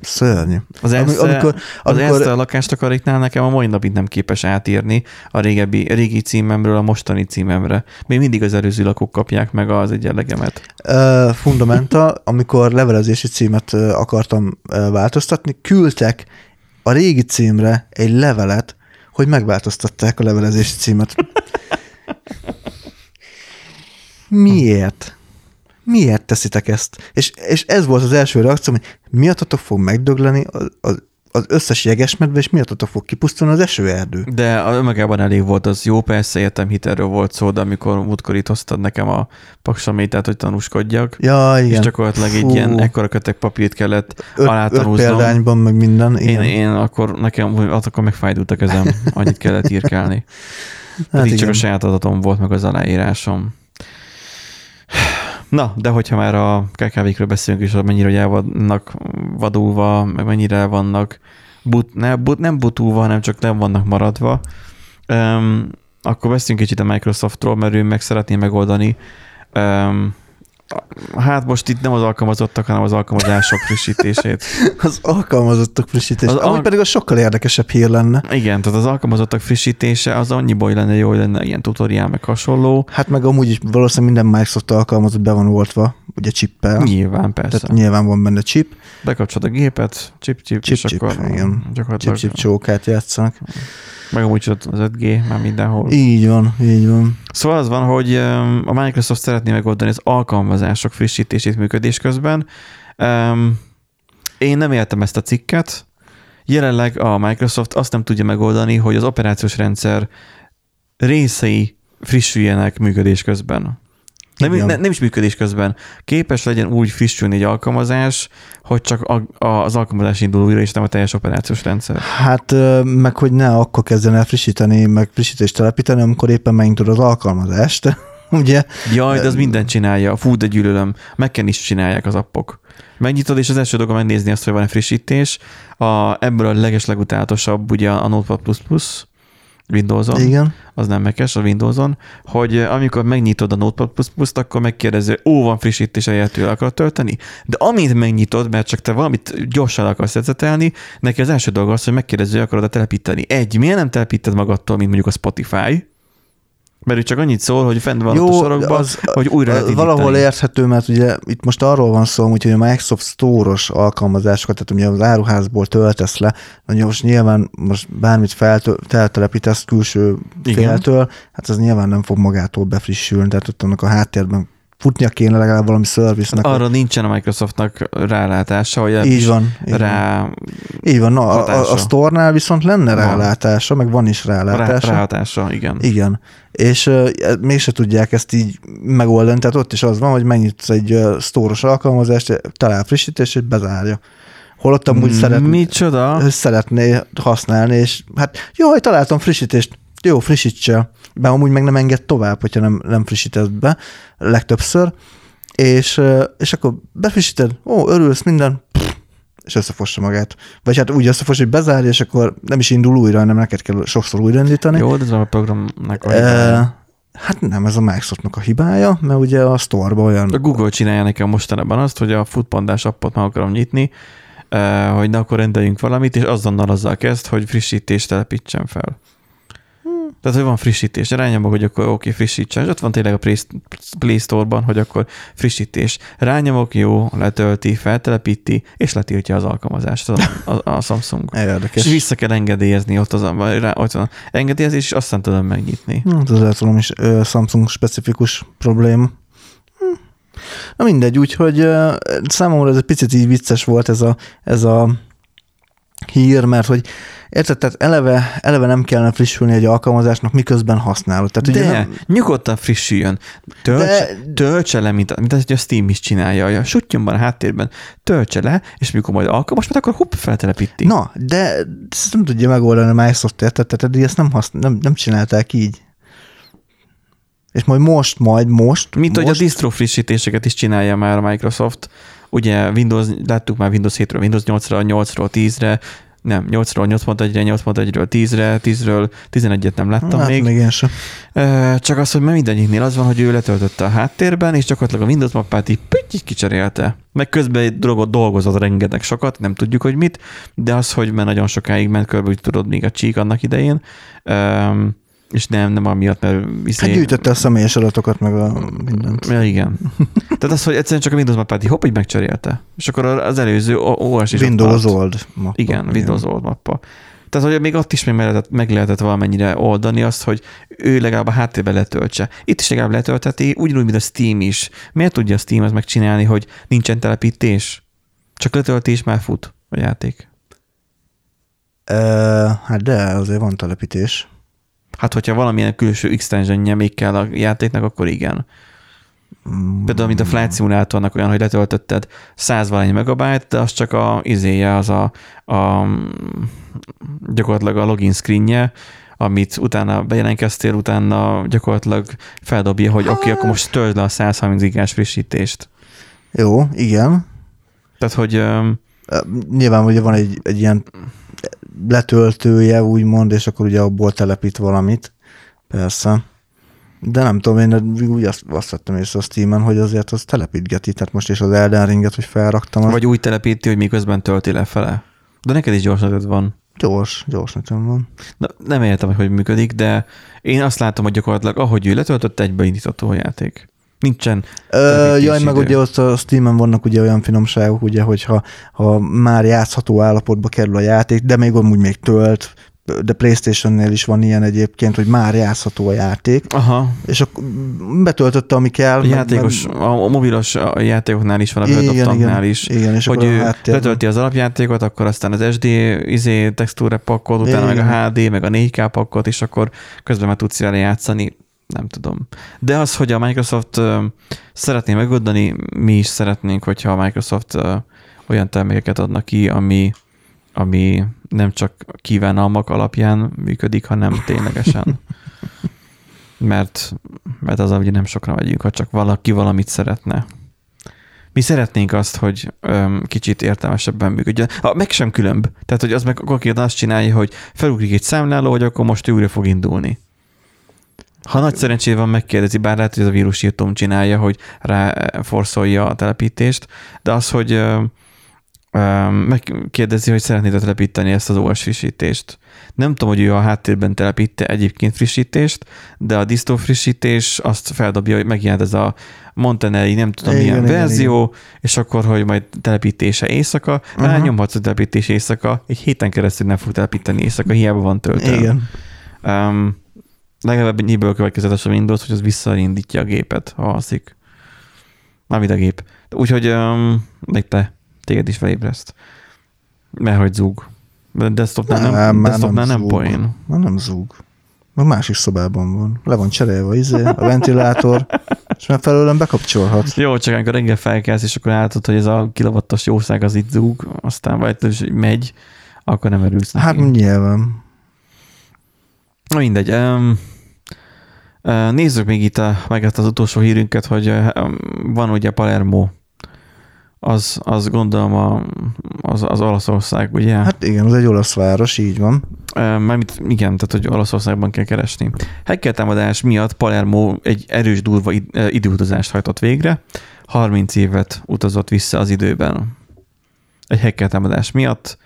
szörnyű. Az Ami- Erste, amikor- az amikor- Erste a lakástakaréknál nekem a mai napig nem képes átírni a régebbi, régi címemről a mostani címemre. Még mindig az előző lakók kapják meg az egyenlegemet. Uh, fundamenta, amikor levelezési címet akartam változtatni, küldtek a régi címre egy levelet, hogy megváltoztatták a levelezési címet. Miért? Miért teszitek ezt? És, és ez volt az első reakcióm, hogy miattatok fog megdögleni a, a, az összes jegesmedve, és miatt fog kipusztulni az esőerdő. De önmagában elég volt, az jó, persze értem, hitelről volt szó, de amikor múltkor itt hoztad nekem a paksamétát, hogy tanúskodjak, Ja, igen. és gyakorlatilag egy Fú. ilyen ekkora kötek papírt kellett öt, öt alátanúznom. példányban, meg minden. Én, Igen. én akkor nekem akkor megfájdult a kezem, annyit kellett írkálni. hát Pedig csak a saját adatom volt, meg az aláírásom. Na, de hogyha már a KKV-kről beszélünk, és mennyire hogy el vannak vadulva, meg mennyire el vannak but, ne, but, nem butulva, hanem csak nem vannak maradva, um, akkor beszéljünk kicsit a Microsoftról, mert ő meg szeretné megoldani. Um, hát most itt nem az alkalmazottak, hanem az alkalmazások frissítését. Az alkalmazottak frissítés. Az Az Amúgy al- pedig az sokkal érdekesebb hír lenne. Igen, tehát az alkalmazottak frissítése az annyiból lenne jó, hogy lenne ilyen tutoriál, meg hasonló. Hát meg amúgy is valószínűleg minden Microsoft alkalmazott be van oltva, ugye chippel. Nyilván, persze. Tehát nyilván van benne chip, Bekapcsolod a gépet, chip, chip, chip, és chip, akkor igen. gyakorlatilag chip, chip csókát játszanak. meg amúgy az 5G már mindenhol. Így van, így van. Szóval az van, hogy a Microsoft szeretné megoldani az alkalmazások frissítését működés közben. Én nem értem ezt a cikket. Jelenleg a Microsoft azt nem tudja megoldani, hogy az operációs rendszer részei frissüljenek működés közben. Nem, ne, nem is működés közben. Képes legyen úgy frissülni egy alkalmazás, hogy csak a, a, az alkalmazás indul újra, és nem a teljes operációs rendszer. Hát meg hogy ne akkor kezdjen el frissíteni, meg frissítést telepíteni, amikor éppen megnyitod az alkalmazást. Ugye? Jaj, de az mindent csinálja. Fú, de gyűlölöm. Meg is csinálják az appok. Megnyitod, és az első dolga megnézni azt, hogy van-e frissítés. A, ebből a legeslegutálatosabb ugye a Notepad++ Windows-on, Igen. az nem mekes a Windows-on, hogy eh, amikor megnyitod a Notepad++-t, akkor megkérdezi, ó, van frissítés, el akarod tölteni? De amint megnyitod, mert csak te valamit gyorsan akarsz jegyzetelni, neki az első dolga az, hogy megkérdezi, hogy akarod-e telepíteni. Egy, miért nem telepíted magadtól, mint mondjuk a Spotify? Mert ő csak annyit szól, hogy fent van ott a sorokban, az, hogy újra lehet. Valahol érthető, mert ugye itt most arról van szó, hogy a Microsoft Store-os alkalmazásokat, tehát ugye az áruházból töltesz le, nagyon most nyilván most bármit feltelepítesz külső féltől, hát az nyilván nem fog magától befrissülni, tehát ott annak a háttérben futnia kéne legalább valami szerviznek. Arra nincsen a Microsoftnak rálátása, hogy Így van. Így van. rá, Így van, na, a, a, Store-nál viszont lenne Van. rálátása, meg van is rá, rálátása. igen. Igen. És uh, mégse tudják ezt így megoldani, tehát ott is az van, hogy megnyitsz egy uh, sztóros alkalmazást, talál frissítés, és bezárja. Holott amúgy szeret, Micsoda? szeretné használni, és hát jaj, találtam frissítést, jó, frissítse. De amúgy meg nem enged tovább, hogyha nem, nem frissített be legtöbbször. És, és akkor befrissíted, ó, örülsz minden, és összefossa magát. Vagy hát úgy összefossa, hogy bezárja, és akkor nem is indul újra, hanem neked kell sokszor újraindítani. Jó, de ez a programnak a hibája. hát nem, ez a Microsoftnak a hibája, mert ugye a store-ban olyan... A Google csinálja nekem mostanában azt, hogy a Foodpandás appot meg akarom nyitni, hogy na akkor rendeljünk valamit, és azonnal azzal kezd, hogy frissítést telepítsen fel. Tehát, hogy van frissítés, rányomok, hogy akkor oké, frissítsen, és ott van tényleg a Play- Store-ban, hogy akkor frissítés. Rányomok, jó, letölti, feltelepíti, és letiltja az alkalmazást a, a, a Samsung. Érdekes. És vissza kell engedélyezni, ott, az, ott van engedélyezés, és aztán tudom megnyitni. Ez lehet is Samsung specifikus probléma. Hm. Na mindegy, úgyhogy számomra ez egy picit így vicces volt ez a, ez a hír, mert hogy érted, tehát eleve, eleve nem kellene frissülni egy alkalmazásnak, miközben használod. Tehát ugye De nem, nyugodtan frissüljön. Töltse, De- töltse le, mint, mint hogy a Steam is csinálja. A sutyomban a háttérben töltse le, és mikor majd alkalmas, mert akkor hupp, feltelepíti. na, de ezt nem tudja megoldani a Microsoft, érted? Tehát eddig ezt nem, haszn- nem, nem csinálták így. És majd most, majd most, Mint hogy a most, distro frissítéseket is csinálja már a Microsoft. Ugye Windows, láttuk már Windows 7-ről, Windows 8-ra, 8-ról 10-re, nem, 8-ról 8.1-re, 8.1-ről 10-re, 10-ről 11-et nem láttam hát még. még én sem. Csak az, hogy már mindegyiknél az van, hogy ő letöltötte a háttérben, és gyakorlatilag a Windows mappát így, pütty, így kicserélte. Meg közben egy dolgot dolgozott rengeteg sokat, nem tudjuk, hogy mit, de az, hogy már nagyon sokáig ment körbe, úgy tudod, még a csík annak idején, Öm, és nem, nem amiatt, mert viszont... Hát gyűjtötte a személyes adatokat, meg a mindent. Ja, igen. Tehát az, hogy egyszerűen csak a Windows mappát így hopp, így megcserélte. És akkor az előző OS is Windows. Old mappa. Igen, Windows Old mappa. Tehát, hogy még ott is még meg lehetett, meg lehetett valamennyire oldani azt, hogy ő legalább a háttérben letöltse. Itt is legalább letölteti, ugyanúgy, mint a Steam is. Miért tudja a Steam ezt megcsinálni, hogy nincsen telepítés? Csak letöltés már fut a játék. hát de, azért van telepítés. Hát, hogyha valamilyen külső extension még kell a játéknak, akkor igen. Mm. Például, mint a Flight Simulatornak olyan, hogy letöltötted 100 valány megabyte, de az csak a izéje, az a, a gyakorlatilag a login screenje, amit utána bejelentkeztél, utána gyakorlatilag feldobja, hogy oké, okay, akkor most töld le a 130 gigás frissítést. Jó, igen. Tehát, hogy... Nyilván ugye van egy, egy ilyen letöltője, úgymond, és akkor ugye abból telepít valamit. Persze. De nem tudom, én úgy azt, azt vettem észre a Steam-en, hogy azért az telepítgeti, tehát most is az Elden Ringet, hogy felraktam. Azt... Vagy úgy telepíti, hogy miközben tölti lefele. De neked is gyors van. Gyors, gyors nekem van. Na, nem értem, hogy hogy működik, de én azt látom, hogy gyakorlatilag ahogy ő letöltött, egybeindítható a játék. Nincsen. Ö, jaj, meg ugye ott a Steam-en vannak ugye olyan finomságok, ugye, hogyha ha már játszható állapotba kerül a játék, de még amúgy még tölt, de Playstation-nél is van ilyen egyébként, hogy már játszható a játék. Aha. És akkor betöltötte, ami kell. A játékos, meg, a mobilos játékoknál is van, a igen, is. Igen, és hogy ő betölti az alapjátékot, akkor aztán az SD izé, textúra pakkot, utána igen. meg a HD, meg a 4K pakkot, és akkor közben már tudsz vele játszani. Nem tudom. De az, hogy a Microsoft szeretné megoldani, mi is szeretnénk, hogyha a Microsoft olyan termékeket adnak ki, ami ami nem csak kívánalmak alapján működik, hanem ténylegesen. Mert, mert az, hogy nem sokra megyünk, ha csak valaki valamit szeretne. Mi szeretnénk azt, hogy öm, kicsit értelmesebben működjön. Ha, meg sem különb. Tehát, hogy az meg akkor azt csinálja, hogy felugrik egy számláló, hogy akkor most újra fog indulni. Ha nagy szerencsére van, megkérdezi, bár lehet, hogy ez a vírusírtóm csinálja, hogy ráforszolja a telepítést, de az, hogy megkérdezi, hogy szeretnéd telepíteni ezt az OS frissítést. Nem tudom, hogy ő a háttérben telepítte egyébként frissítést, de a disztó frissítés azt feldobja, hogy megjelent ez a Montanelli, nem tudom igen, milyen igen, verzió, igen. és akkor, hogy majd telepítése éjszaka, uh-huh. rányomhatsz a telepítés éjszaka, egy héten keresztül nem fog telepíteni éjszaka, hiába van töltő. Igen. Um, legalább ennyiből következetes a Windows, hogy az visszaindítja a gépet, ha alszik. Mármint a gép. Úgyhogy um, te téged is felébreszt. Mert hogy zúg. De desktopnál nem, nem, desktopnál nem, nem poén. Már nem zúg. Meg másik szobában van. Le van cserélve izé, a ventilátor, és már felőlem bekapcsolhat. Jó, csak amikor reggel felkelsz, és akkor látod, hogy ez a kilovattos jószág az itt zúg, aztán vagy megy, akkor nem örülsz neki. Hát nyilván. Na mindegy. Um, nézzük még itt a, meg ezt az utolsó hírünket, hogy van ugye Palermo az, az gondolom a, az, az Olaszország, ugye? Hát igen, az egy olasz város, így van. Mármint igen, tehát hogy Olaszországban kell keresni. Hacker támadás miatt Palermo egy erős durva időutazást hajtott végre, 30 évet utazott vissza az időben. Egy hacker támadás miatt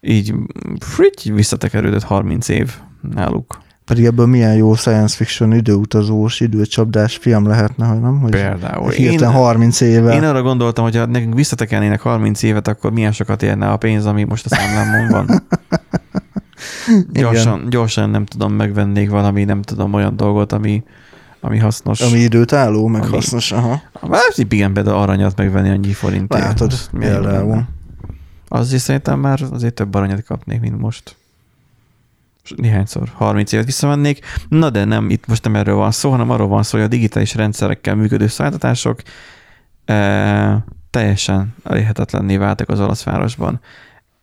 így fritty visszatekerődött 30 év náluk. Pedig ebből milyen jó science fiction időutazós, időcsapdás film lehetne, hogy nem? Hogy Például. Én, 30 éve. Én arra gondoltam, hogy ha nekünk visszatekelnének 30 évet, akkor milyen sokat érne a pénz, ami most a számlámon van. gyorsan, gyorsan nem tudom, megvennék valami, nem tudom, olyan dolgot, ami, ami hasznos. Ami időt álló, meg ami, hasznos, aha. Hát igen, például aranyat megvenni annyi forintért. Látod, például. Az is szerintem már azért több aranyat kapnék, mint most néhányszor 30 évet visszamennék. Na de nem, itt most nem erről van szó, hanem arról van szó, hogy a digitális rendszerekkel működő szolgáltatások e, teljesen elérhetetlenné váltak az olasz városban.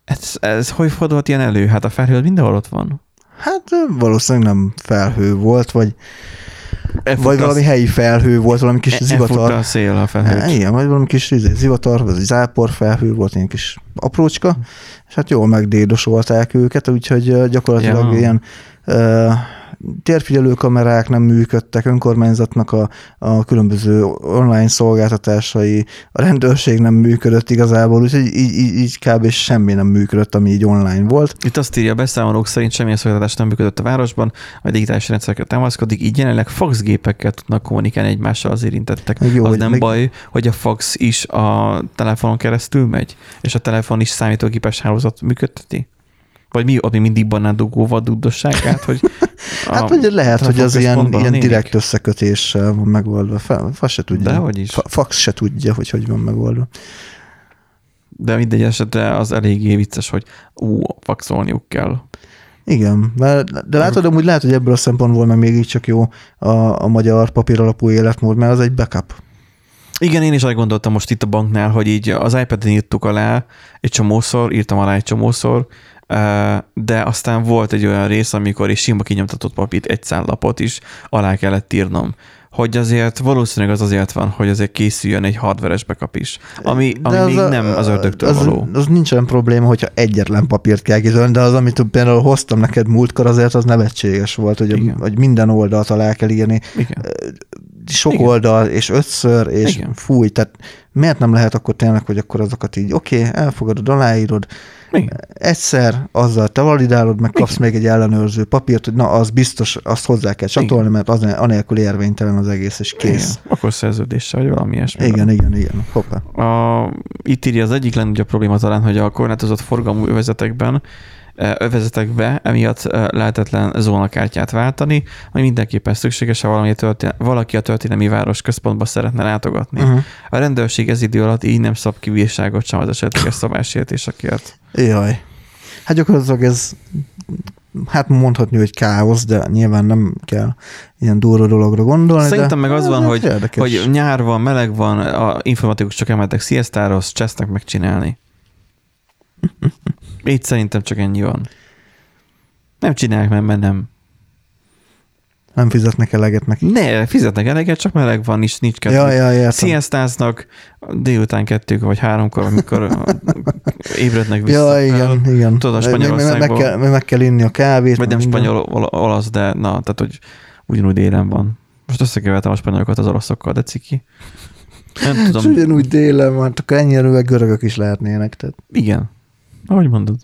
Ez, ez hogy fordult ilyen elő? Hát a felhő mindenhol ott van. Hát valószínűleg nem felhő volt, vagy Elfut vagy valami helyi felhő volt, valami kis zivatar. a szél a felhőt. E, igen, vagy valami kis izé, zivatar, vagy zápor felhő volt, ilyen kis aprócska, és hát jól megdédosolták őket, úgyhogy gyakorlatilag ja. ilyen térfigyelő kamerák nem működtek, önkormányzatnak a, a különböző online szolgáltatásai, a rendőrség nem működött igazából, úgyhogy így, így, így kb. semmi nem működött, ami így online volt. Itt azt írja a beszámolók szerint semmilyen szolgáltatás nem működött a városban, a digitális rendszerekre támaszkodik, így jelenleg faxgépekkel tudnak kommunikálni egymással az érintettek. Jó, az nem még... baj, hogy a fax is a telefonon keresztül megy, és a telefon is számítógépes hálózat működteti? Vagy mi ott mindig banándugó vadudosságát, hogy Hát vagy lehet, hogy az ilyen, ilyen direkt összekötéssel van megoldva. Fasz se tudja. De hogy is. Fax se tudja, hogy hogy van megoldva. de mindegy esetre az eléggé vicces, hogy ú, faxolniuk kell. Igen, mert, de látod, amúgy lehet, hogy ebből a szempontból meg még így csak jó a, a magyar papír alapú életmód, mert az egy backup. Igen, én is azt gondoltam most itt a banknál, hogy így az iPad-en írtuk alá egy csomószor, írtam alá egy csomószor, de aztán volt egy olyan rész, amikor is sima kinyomtatott papírt, egy szállapot is alá kellett írnom hogy azért valószínűleg az azért van, hogy azért készüljön egy hardveres backup is, ami, ami az még a, nem az ördögtől az, való. Az nincsen probléma, hogyha egyetlen papírt kell készülni, de az, amit például hoztam neked múltkor, azért az nevetséges volt, hogy, hogy minden oldalt alá kell írni. Igen. Sok Igen. oldal, és ötször, és Igen. fúj, tehát miért nem lehet akkor tényleg, hogy akkor azokat így, oké, okay, elfogadod, aláírod, igen. Egyszer azzal te validálod, meg kapsz Igen. még egy ellenőrző papírt, hogy na, az biztos, azt hozzá kell csatolni, mert az anélkül érvénytelen az egész, és kész. Igen. Akkor szerződéssel, vagy valami ilyesmi. Igen, igen, igen. Hoppá. A, itt írja az egyik a probléma talán, hogy a korlátozott forgalmú övezetekben övezetekbe, emiatt lehetetlen zónakártyát váltani, ami mindenképpen szükséges, ha valami történ- valaki a történelmi város központba szeretne látogatni. Uh-huh. A rendőrség ez idő alatt így nem szab ki bírságot sem az esetleges szabálysértésekért. Jaj. Hát gyakorlatilag ez hát mondhatni, hogy káosz, de nyilván nem kell ilyen durva dologra gondolni. Szerintem de meg az van, hogy, hogy nyár van, meleg van, a informatikus csak emeltek sziasztáros, csesznek megcsinálni. Itt szerintem csak ennyi van. Nem csinálják, mert, mert nem. Nem fizetnek eleget neki. Ne, fizetnek eleget, csak meleg van, és nincs kettő. Ja, ja, értem. Sziasztáznak délután kettőkor, vagy háromkor, amikor ébrednek vissza. Ja, igen, igen. Tudod, a Spanyolországból. Meg, meg, kell, meg kell inni a kávét. Vagy nem spanyol, olasz, de na, tehát, hogy ugyanúgy délen van. Most összekevertem a spanyolokat az olaszokkal, de ciki. Nem tudom. És ugyanúgy délen van, akkor ennyire görögök is lehetnének. Tehát. Igen. Ahogy mondod.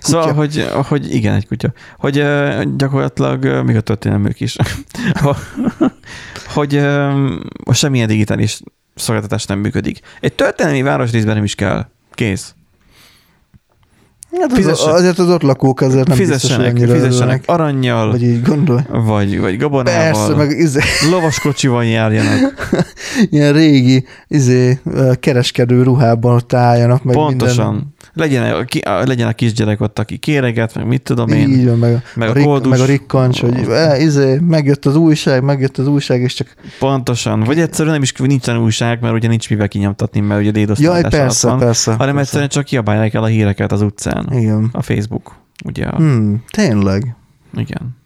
szóval, hogy, hogy igen, egy kutya. Hogy gyakorlatilag még a történelmük is. hogy semmilyen digitális szolgáltatás nem működik. Egy történelmi városrészben nem is kell. Kész. Hát az, azért az ott lakók azért nem fizessenek, biztos, fizessenek aranyjal, vagy így gondolj. Vagy, vagy gabonával, Persze, meg izé. lovaskocsival járjanak. Ilyen régi izé, kereskedő ruhában ott álljanak. Meg Pontosan. Minden legyen a, ki, a, legyen a kisgyerek ott, aki kéreget, meg mit tudom én. Így van, meg a, meg a, a, rik, meg a rikkancs, hogy e, izé, megjött az újság, megjött az újság, és csak... Pontosan. Vagy egyszerűen nem is nincsen újság, mert ugye nincs mivel kinyomtatni, mert ugye dédosztálás Jaj, persze, van, persze. Hanem persze. egyszerűen csak kiabálják el a híreket az utcán. Igen. A Facebook, ugye. Hmm, tényleg. Igen.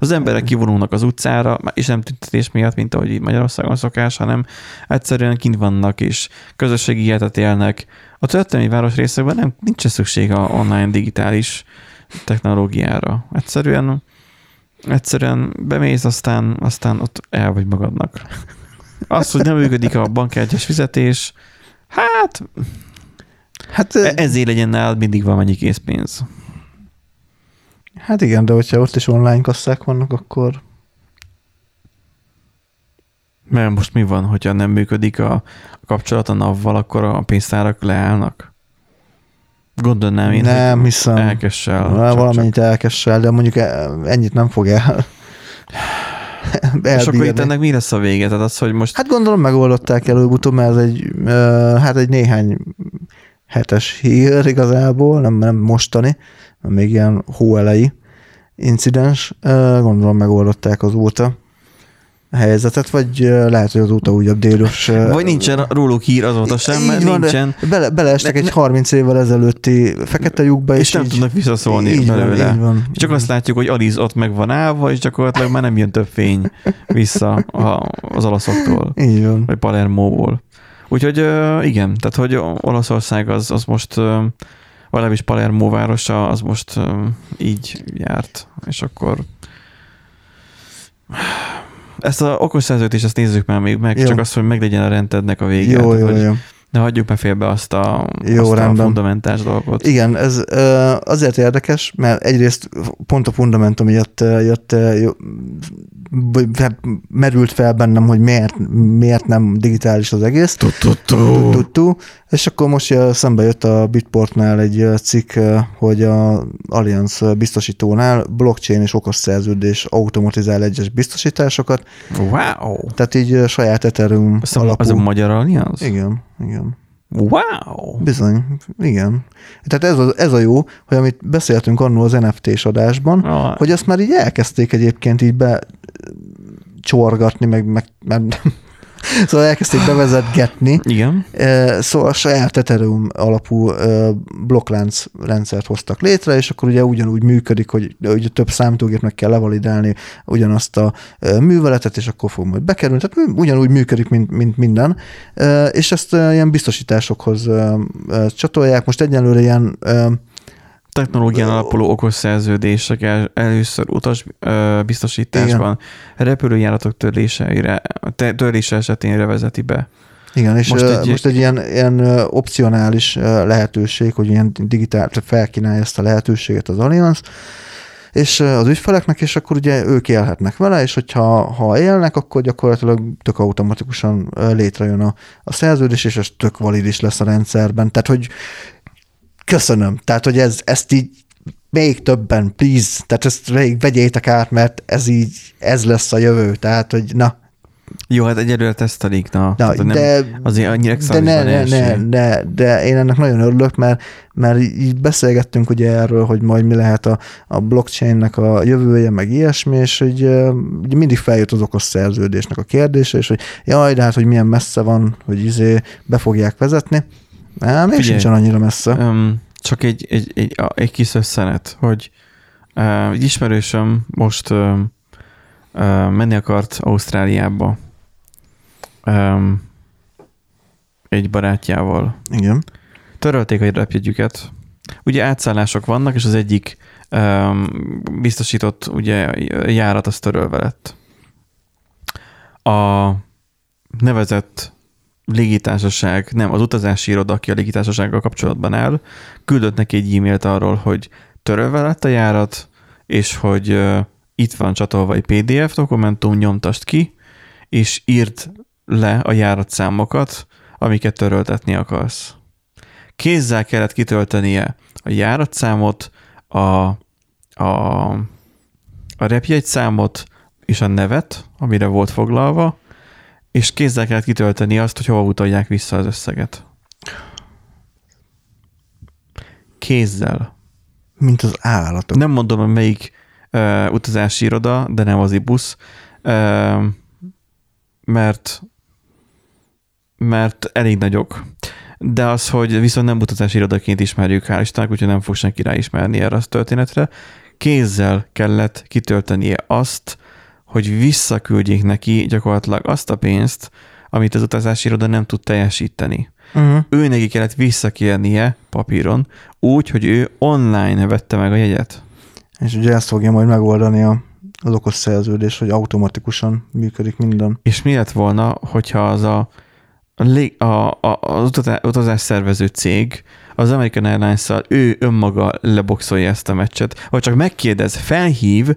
Az emberek kivonulnak az utcára, és nem tüntetés miatt, mint ahogy így Magyarországon szokás, hanem egyszerűen kint vannak, és közösségi életet élnek. A történelmi városrészekben nem, nincs szükség a online digitális technológiára. Egyszerűen, egyszerűen bemész, aztán, aztán ott el vagy magadnak. Az, hogy nem működik a bankkártyás fizetés, hát, hát ezért legyen nálad mindig valamennyi készpénz. Hát igen, de hogyha ott is online kasszák vannak, akkor... Mert most mi van, hogyha nem működik a, kapcsolat a NAV-val, akkor a pénztárak leállnak? Gondolnám én, nem, hiszem. elkessel. Na, valamennyit csak. elkessel, de mondjuk e- ennyit nem fog el. És akkor itt ennek mi lesz a vége? Tehát az, hogy most... Hát gondolom megoldották előbb-utóbb, mert ez egy, hát egy néhány hetes hír igazából, nem, nem mostani, még ilyen hóelei incidens, gondolom megoldották azóta a helyzetet, vagy lehet, hogy azóta újabb délos... Vagy nincsen róluk hír azóta sem, mert van, nincsen... Bele, beleestek ne, egy 30 évvel ezelőtti fekete lyukba, és, és nem így, tudnak visszaszólni így belőle. Van, így van. Csak azt látjuk, hogy Aliz ott meg van állva, és gyakorlatilag már nem jön több fény vissza az olaszoktól. Így van. Vagy Palermóból. Úgyhogy igen, tehát hogy Olaszország az, az most legalábbis Palermo városa az most így járt, és akkor ezt a okos szerződést ezt nézzük már még meg, jó. csak az, hogy meglegyen a rendednek a vége. Jó, jó, jó. Ne hagyjuk már félbe azt a, Jó, azt a fundamentális dolgot. Igen, ez azért érdekes, mert egyrészt pont a fundamentum jött, jött merült fel bennem, hogy miért, miért nem digitális az egész. Tudtu. És akkor most szembe jött a Bitportnál egy cikk, hogy a Allianz biztosítónál blockchain és okos szerződés automatizál egyes biztosításokat. Wow! Tehát így saját Ethereum az alapú. Az a magyar Allianz? Igen, igen. Wow! Bizony, igen. Tehát ez a, ez a jó, hogy amit beszéltünk annól az NFT-s adásban, Ah. hogy azt már így elkezdték egyébként így be csorgatni, meg, meg, meg szóval elkezdték bevezetgetni. Igen. Szóval a saját Ethereum alapú blokklánc rendszert hoztak létre, és akkor ugye ugyanúgy működik, hogy ugye több számítógépnek kell levalidálni ugyanazt a műveletet, és akkor fog majd bekerülni. Tehát ugyanúgy működik, mint, mint minden. És ezt ilyen biztosításokhoz csatolják. Most egyenlőre ilyen Technológián alapuló okos szerződések el, először utas ö, biztosításban repülőjáratok törléseire, törlése esetén vezeti be. Igen, és Most egy- most egy ilyen, ilyen opcionális lehetőség, hogy ilyen digitál, felkínálja ezt a lehetőséget az Allianz, és az ügyfeleknek, és akkor ugye ők élhetnek vele, és hogyha ha élnek, akkor gyakorlatilag tök automatikusan létrejön a, a szerződés, és ez tök valid is lesz a rendszerben. Tehát, hogy köszönöm. Tehát, hogy ez, ezt így még többen, please, tehát ezt még vegyétek át, mert ez így, ez lesz a jövő. Tehát, hogy na, Jó, hát egyelőre tesztelik, na. na Tehát nem, de azért annyira de ne, ne, ne, ne, de én ennek nagyon örülök, mert, mert így beszélgettünk ugye erről, hogy majd mi lehet a, a blockchainnek a jövője, meg ilyesmi, és hogy ugye mindig feljött az okos szerződésnek a kérdése, és hogy jaj, de hát, hogy milyen messze van, hogy izé be fogják vezetni. Nem, még Figyelj. sincsen annyira messze. Um, csak egy, egy, egy, egy kis összenet, hogy uh, egy ismerősöm most uh, uh, menni akart Ausztráliába um, egy barátjával. Igen. Törölték a repjegyüket. Ugye átszállások vannak, és az egyik um, biztosított ugye, járat az törölve lett. A nevezett légitársaság, nem, az utazási iroda, aki a légitársasággal kapcsolatban áll, küldött neki egy e-mailt arról, hogy törölve lett a járat, és hogy uh, itt van csatolva egy PDF dokumentum, nyomtast ki, és írd le a járatszámokat, amiket töröltetni akarsz. Kézzel kellett kitöltenie a járatszámot, a, a, a repjegyszámot és a nevet, amire volt foglalva, és kézzel kellett kitölteni azt, hogy hova utalják vissza az összeget. Kézzel. Mint az állatok. Nem mondom, hogy melyik uh, utazási iroda, de nem az IBUS, uh, mert mert elég nagyok. De az, hogy viszont nem utazási irodaként ismerjük, hál' Istennek, úgyhogy nem fog senki ráismerni erre a történetre, kézzel kellett kitöltenie azt, hogy visszaküldjék neki gyakorlatilag azt a pénzt, amit az utazási iroda nem tud teljesíteni. Uh-huh. Ő neki kellett visszakérnie papíron, úgy, hogy ő online vette meg a jegyet. És ugye ezt fogja majd megoldani a, az okos szerződés, hogy automatikusan működik minden. És mi lett volna, hogyha az a, a, a, a az utazá- utazás szervező cég az American airlines ő önmaga leboxolja ezt a meccset, vagy csak megkérdez, felhív,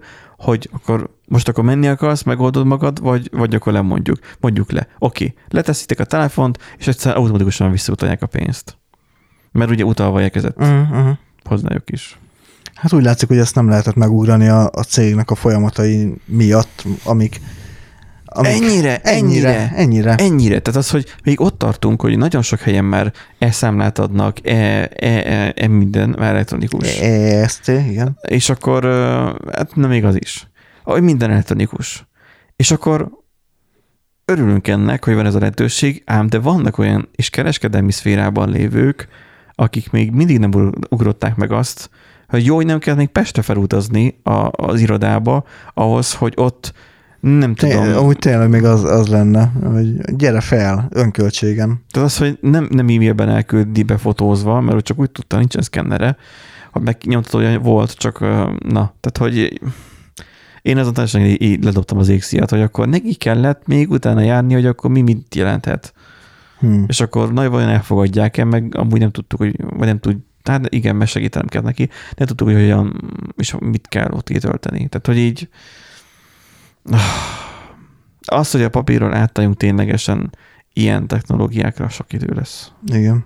hogy akkor most akkor menni akarsz, megoldod magad, vagy, vagy akkor lemondjuk. Mondjuk le. Oké, okay. leteszitek a telefont, és egyszer automatikusan visszautalják a pénzt. Mert ugye utalva érkezett Uh-huh. uh-huh. hozzájuk is. Hát úgy látszik, hogy ezt nem lehetett megugrani a, a cégnek a folyamatai miatt, amik... amik Ennyire, ennyire. ennyire. Ennyire. Tehát az, hogy még ott tartunk, hogy nagyon sok helyen már e-számlát adnak, e, e, e, e minden, már elektronikus. EST, igen. És akkor, hát nem még az is. Hogy minden elektronikus. És akkor örülünk ennek, hogy van ez a lehetőség, ám de vannak olyan és kereskedelmi szférában lévők, akik még mindig nem ugrották meg azt, hogy jó, hogy nem kell még Pestre felutazni a, az irodába, ahhoz, hogy ott nem tudom. Té- amúgy tényleg még az, az lenne, hogy gyere fel, önköltségen. Tehát az, hogy nem, nem e-mailben elküldi befotózva, mert ő csak úgy tudta, nincsen szkennere, ha megnyomtató hogy volt, csak na, tehát hogy én azon teljesen így, így ledobtam az égszíjat, hogy akkor neki kellett még utána járni, hogy akkor mi mit jelenthet. Hm. És akkor nagy vajon elfogadják-e, meg amúgy nem tudtuk, hogy, vagy nem tud, tehát igen, mert segítenem kell neki, nem tudtuk, hogy hogyan, és mit kell ott kitölteni. Tehát, hogy így az, hogy a papíron átálljunk ténylegesen ilyen technológiákra, sok idő lesz. Igen.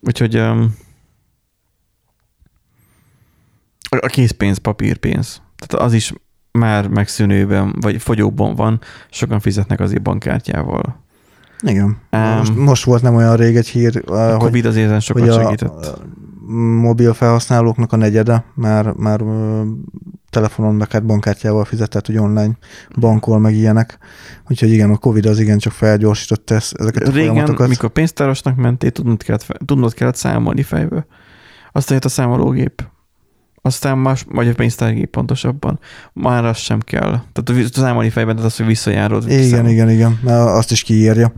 Úgyhogy um, a készpénz, papírpénz. Tehát az is már megszűnőben, vagy fogyóban van, sokan fizetnek azért bankkártyával. Igen. Um, most, most volt nem olyan rég egy hír, a hogy, Covid az ézen sokat hogy segített. Mobil felhasználóknak a negyede már, már telefonon, meg hát bankkártyával fizetett, hogy online bankol, meg ilyenek. Úgyhogy igen, a Covid az igen csak felgyorsította ezt, ezeket a Régen, folyamatokat. mikor pénztárosnak mentél, tudnod kellett, tudnod kellett számolni fejből. Aztán jött a számológép. Aztán más, vagy a pénztárgép pontosabban. Már az sem kell. Tehát a számolni fejben, tehát az, hogy visszajárod. Igen, számol. igen, igen. Azt is kiírja.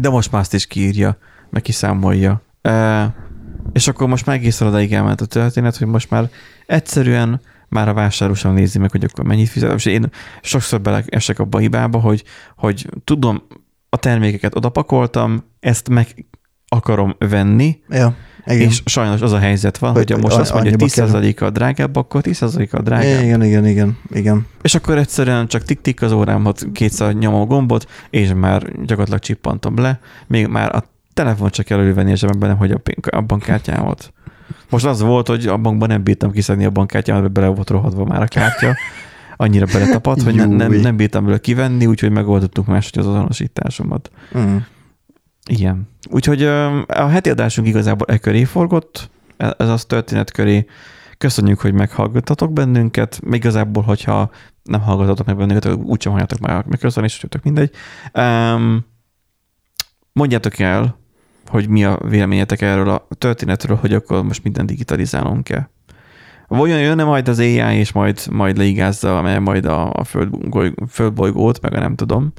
De most már azt is kiírja, meg kiszámolja. E, és akkor most már egész odaig elment a történet, hogy most már egyszerűen már a vásárlósan nézi meg, hogy akkor mennyit fizetem. És én sokszor beleesek abba a hibába, hogy, hogy tudom, a termékeket odapakoltam, ezt meg akarom venni, ja, igen. és sajnos az a helyzet van, hogy, hogy most azt mondja, hogy 10%-kal drágább, akkor 10%-kal drágább. Igen, igen, igen, igen. És akkor egyszerűen csak tik-tik az órámhoz kétszer nyomom a gombot, és már gyakorlatilag csippantom le, még már a telefon csak elővenni a zsebemben, nem hogy a, a bankkártyámat. Most az volt, hogy a bankban nem bírtam kiszedni a bankkártyámat, mert bele volt rohadva már a kártya. Annyira beletapadt, hogy nem, nem, nem bírtam belőle kivenni, úgyhogy megoldottuk máshogy az azonosításomat. Mm. Igen. Úgyhogy a heti adásunk igazából e köré forgott, e, ez az történet köré. Köszönjük, hogy meghallgattatok bennünket. Még igazából, hogyha nem hallgatatok meg bennünket, úgysem halljátok meg, meg köszönni, és mindegy. Um, mondjátok el, hogy mi a véleményetek erről a történetről, hogy akkor most minden digitalizálunk kell. Vajon jönne majd az AI, és majd, majd leigázza majd a, a föld, földbolygót, meg a nem tudom,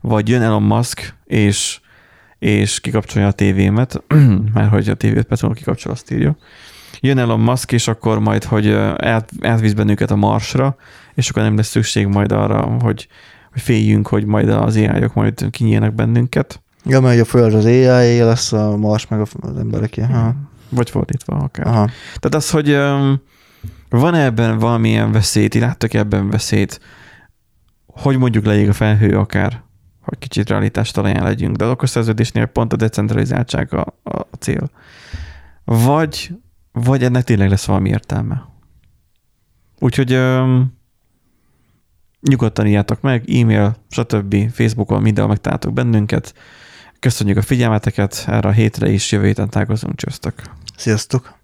vagy jön Elon Musk, és, és kikapcsolja a tévémet, mert hogy a tévé 5 perc kikapcsol, azt írja. Jön Elon Musk, és akkor majd, hogy át, átvíz bennünket a Marsra, és akkor nem lesz szükség majd arra, hogy, hogy féljünk, hogy majd az AI-ok majd kinyílnak bennünket. Ja, mert a Föld az AI lesz, a Mars meg az emberek. Aha. Vagy fordítva akár. Aha. Tehát az, hogy um, van -e ebben valamilyen veszélyt, láttok -e ebben veszélyt, hogy mondjuk leég a felhő akár, hogy kicsit realitás talaján legyünk, de a szerződésnél pont a decentralizáltság a, a cél. Vagy, vagy ennek tényleg lesz valami értelme. Úgyhogy um, nyugodtan írjátok meg, e-mail, stb. Facebookon, mindenhol megtaláltok bennünket. Köszönjük a figyelmeteket, erre a hétre is jövő héten találkozunk, csöztök. Sziasztok!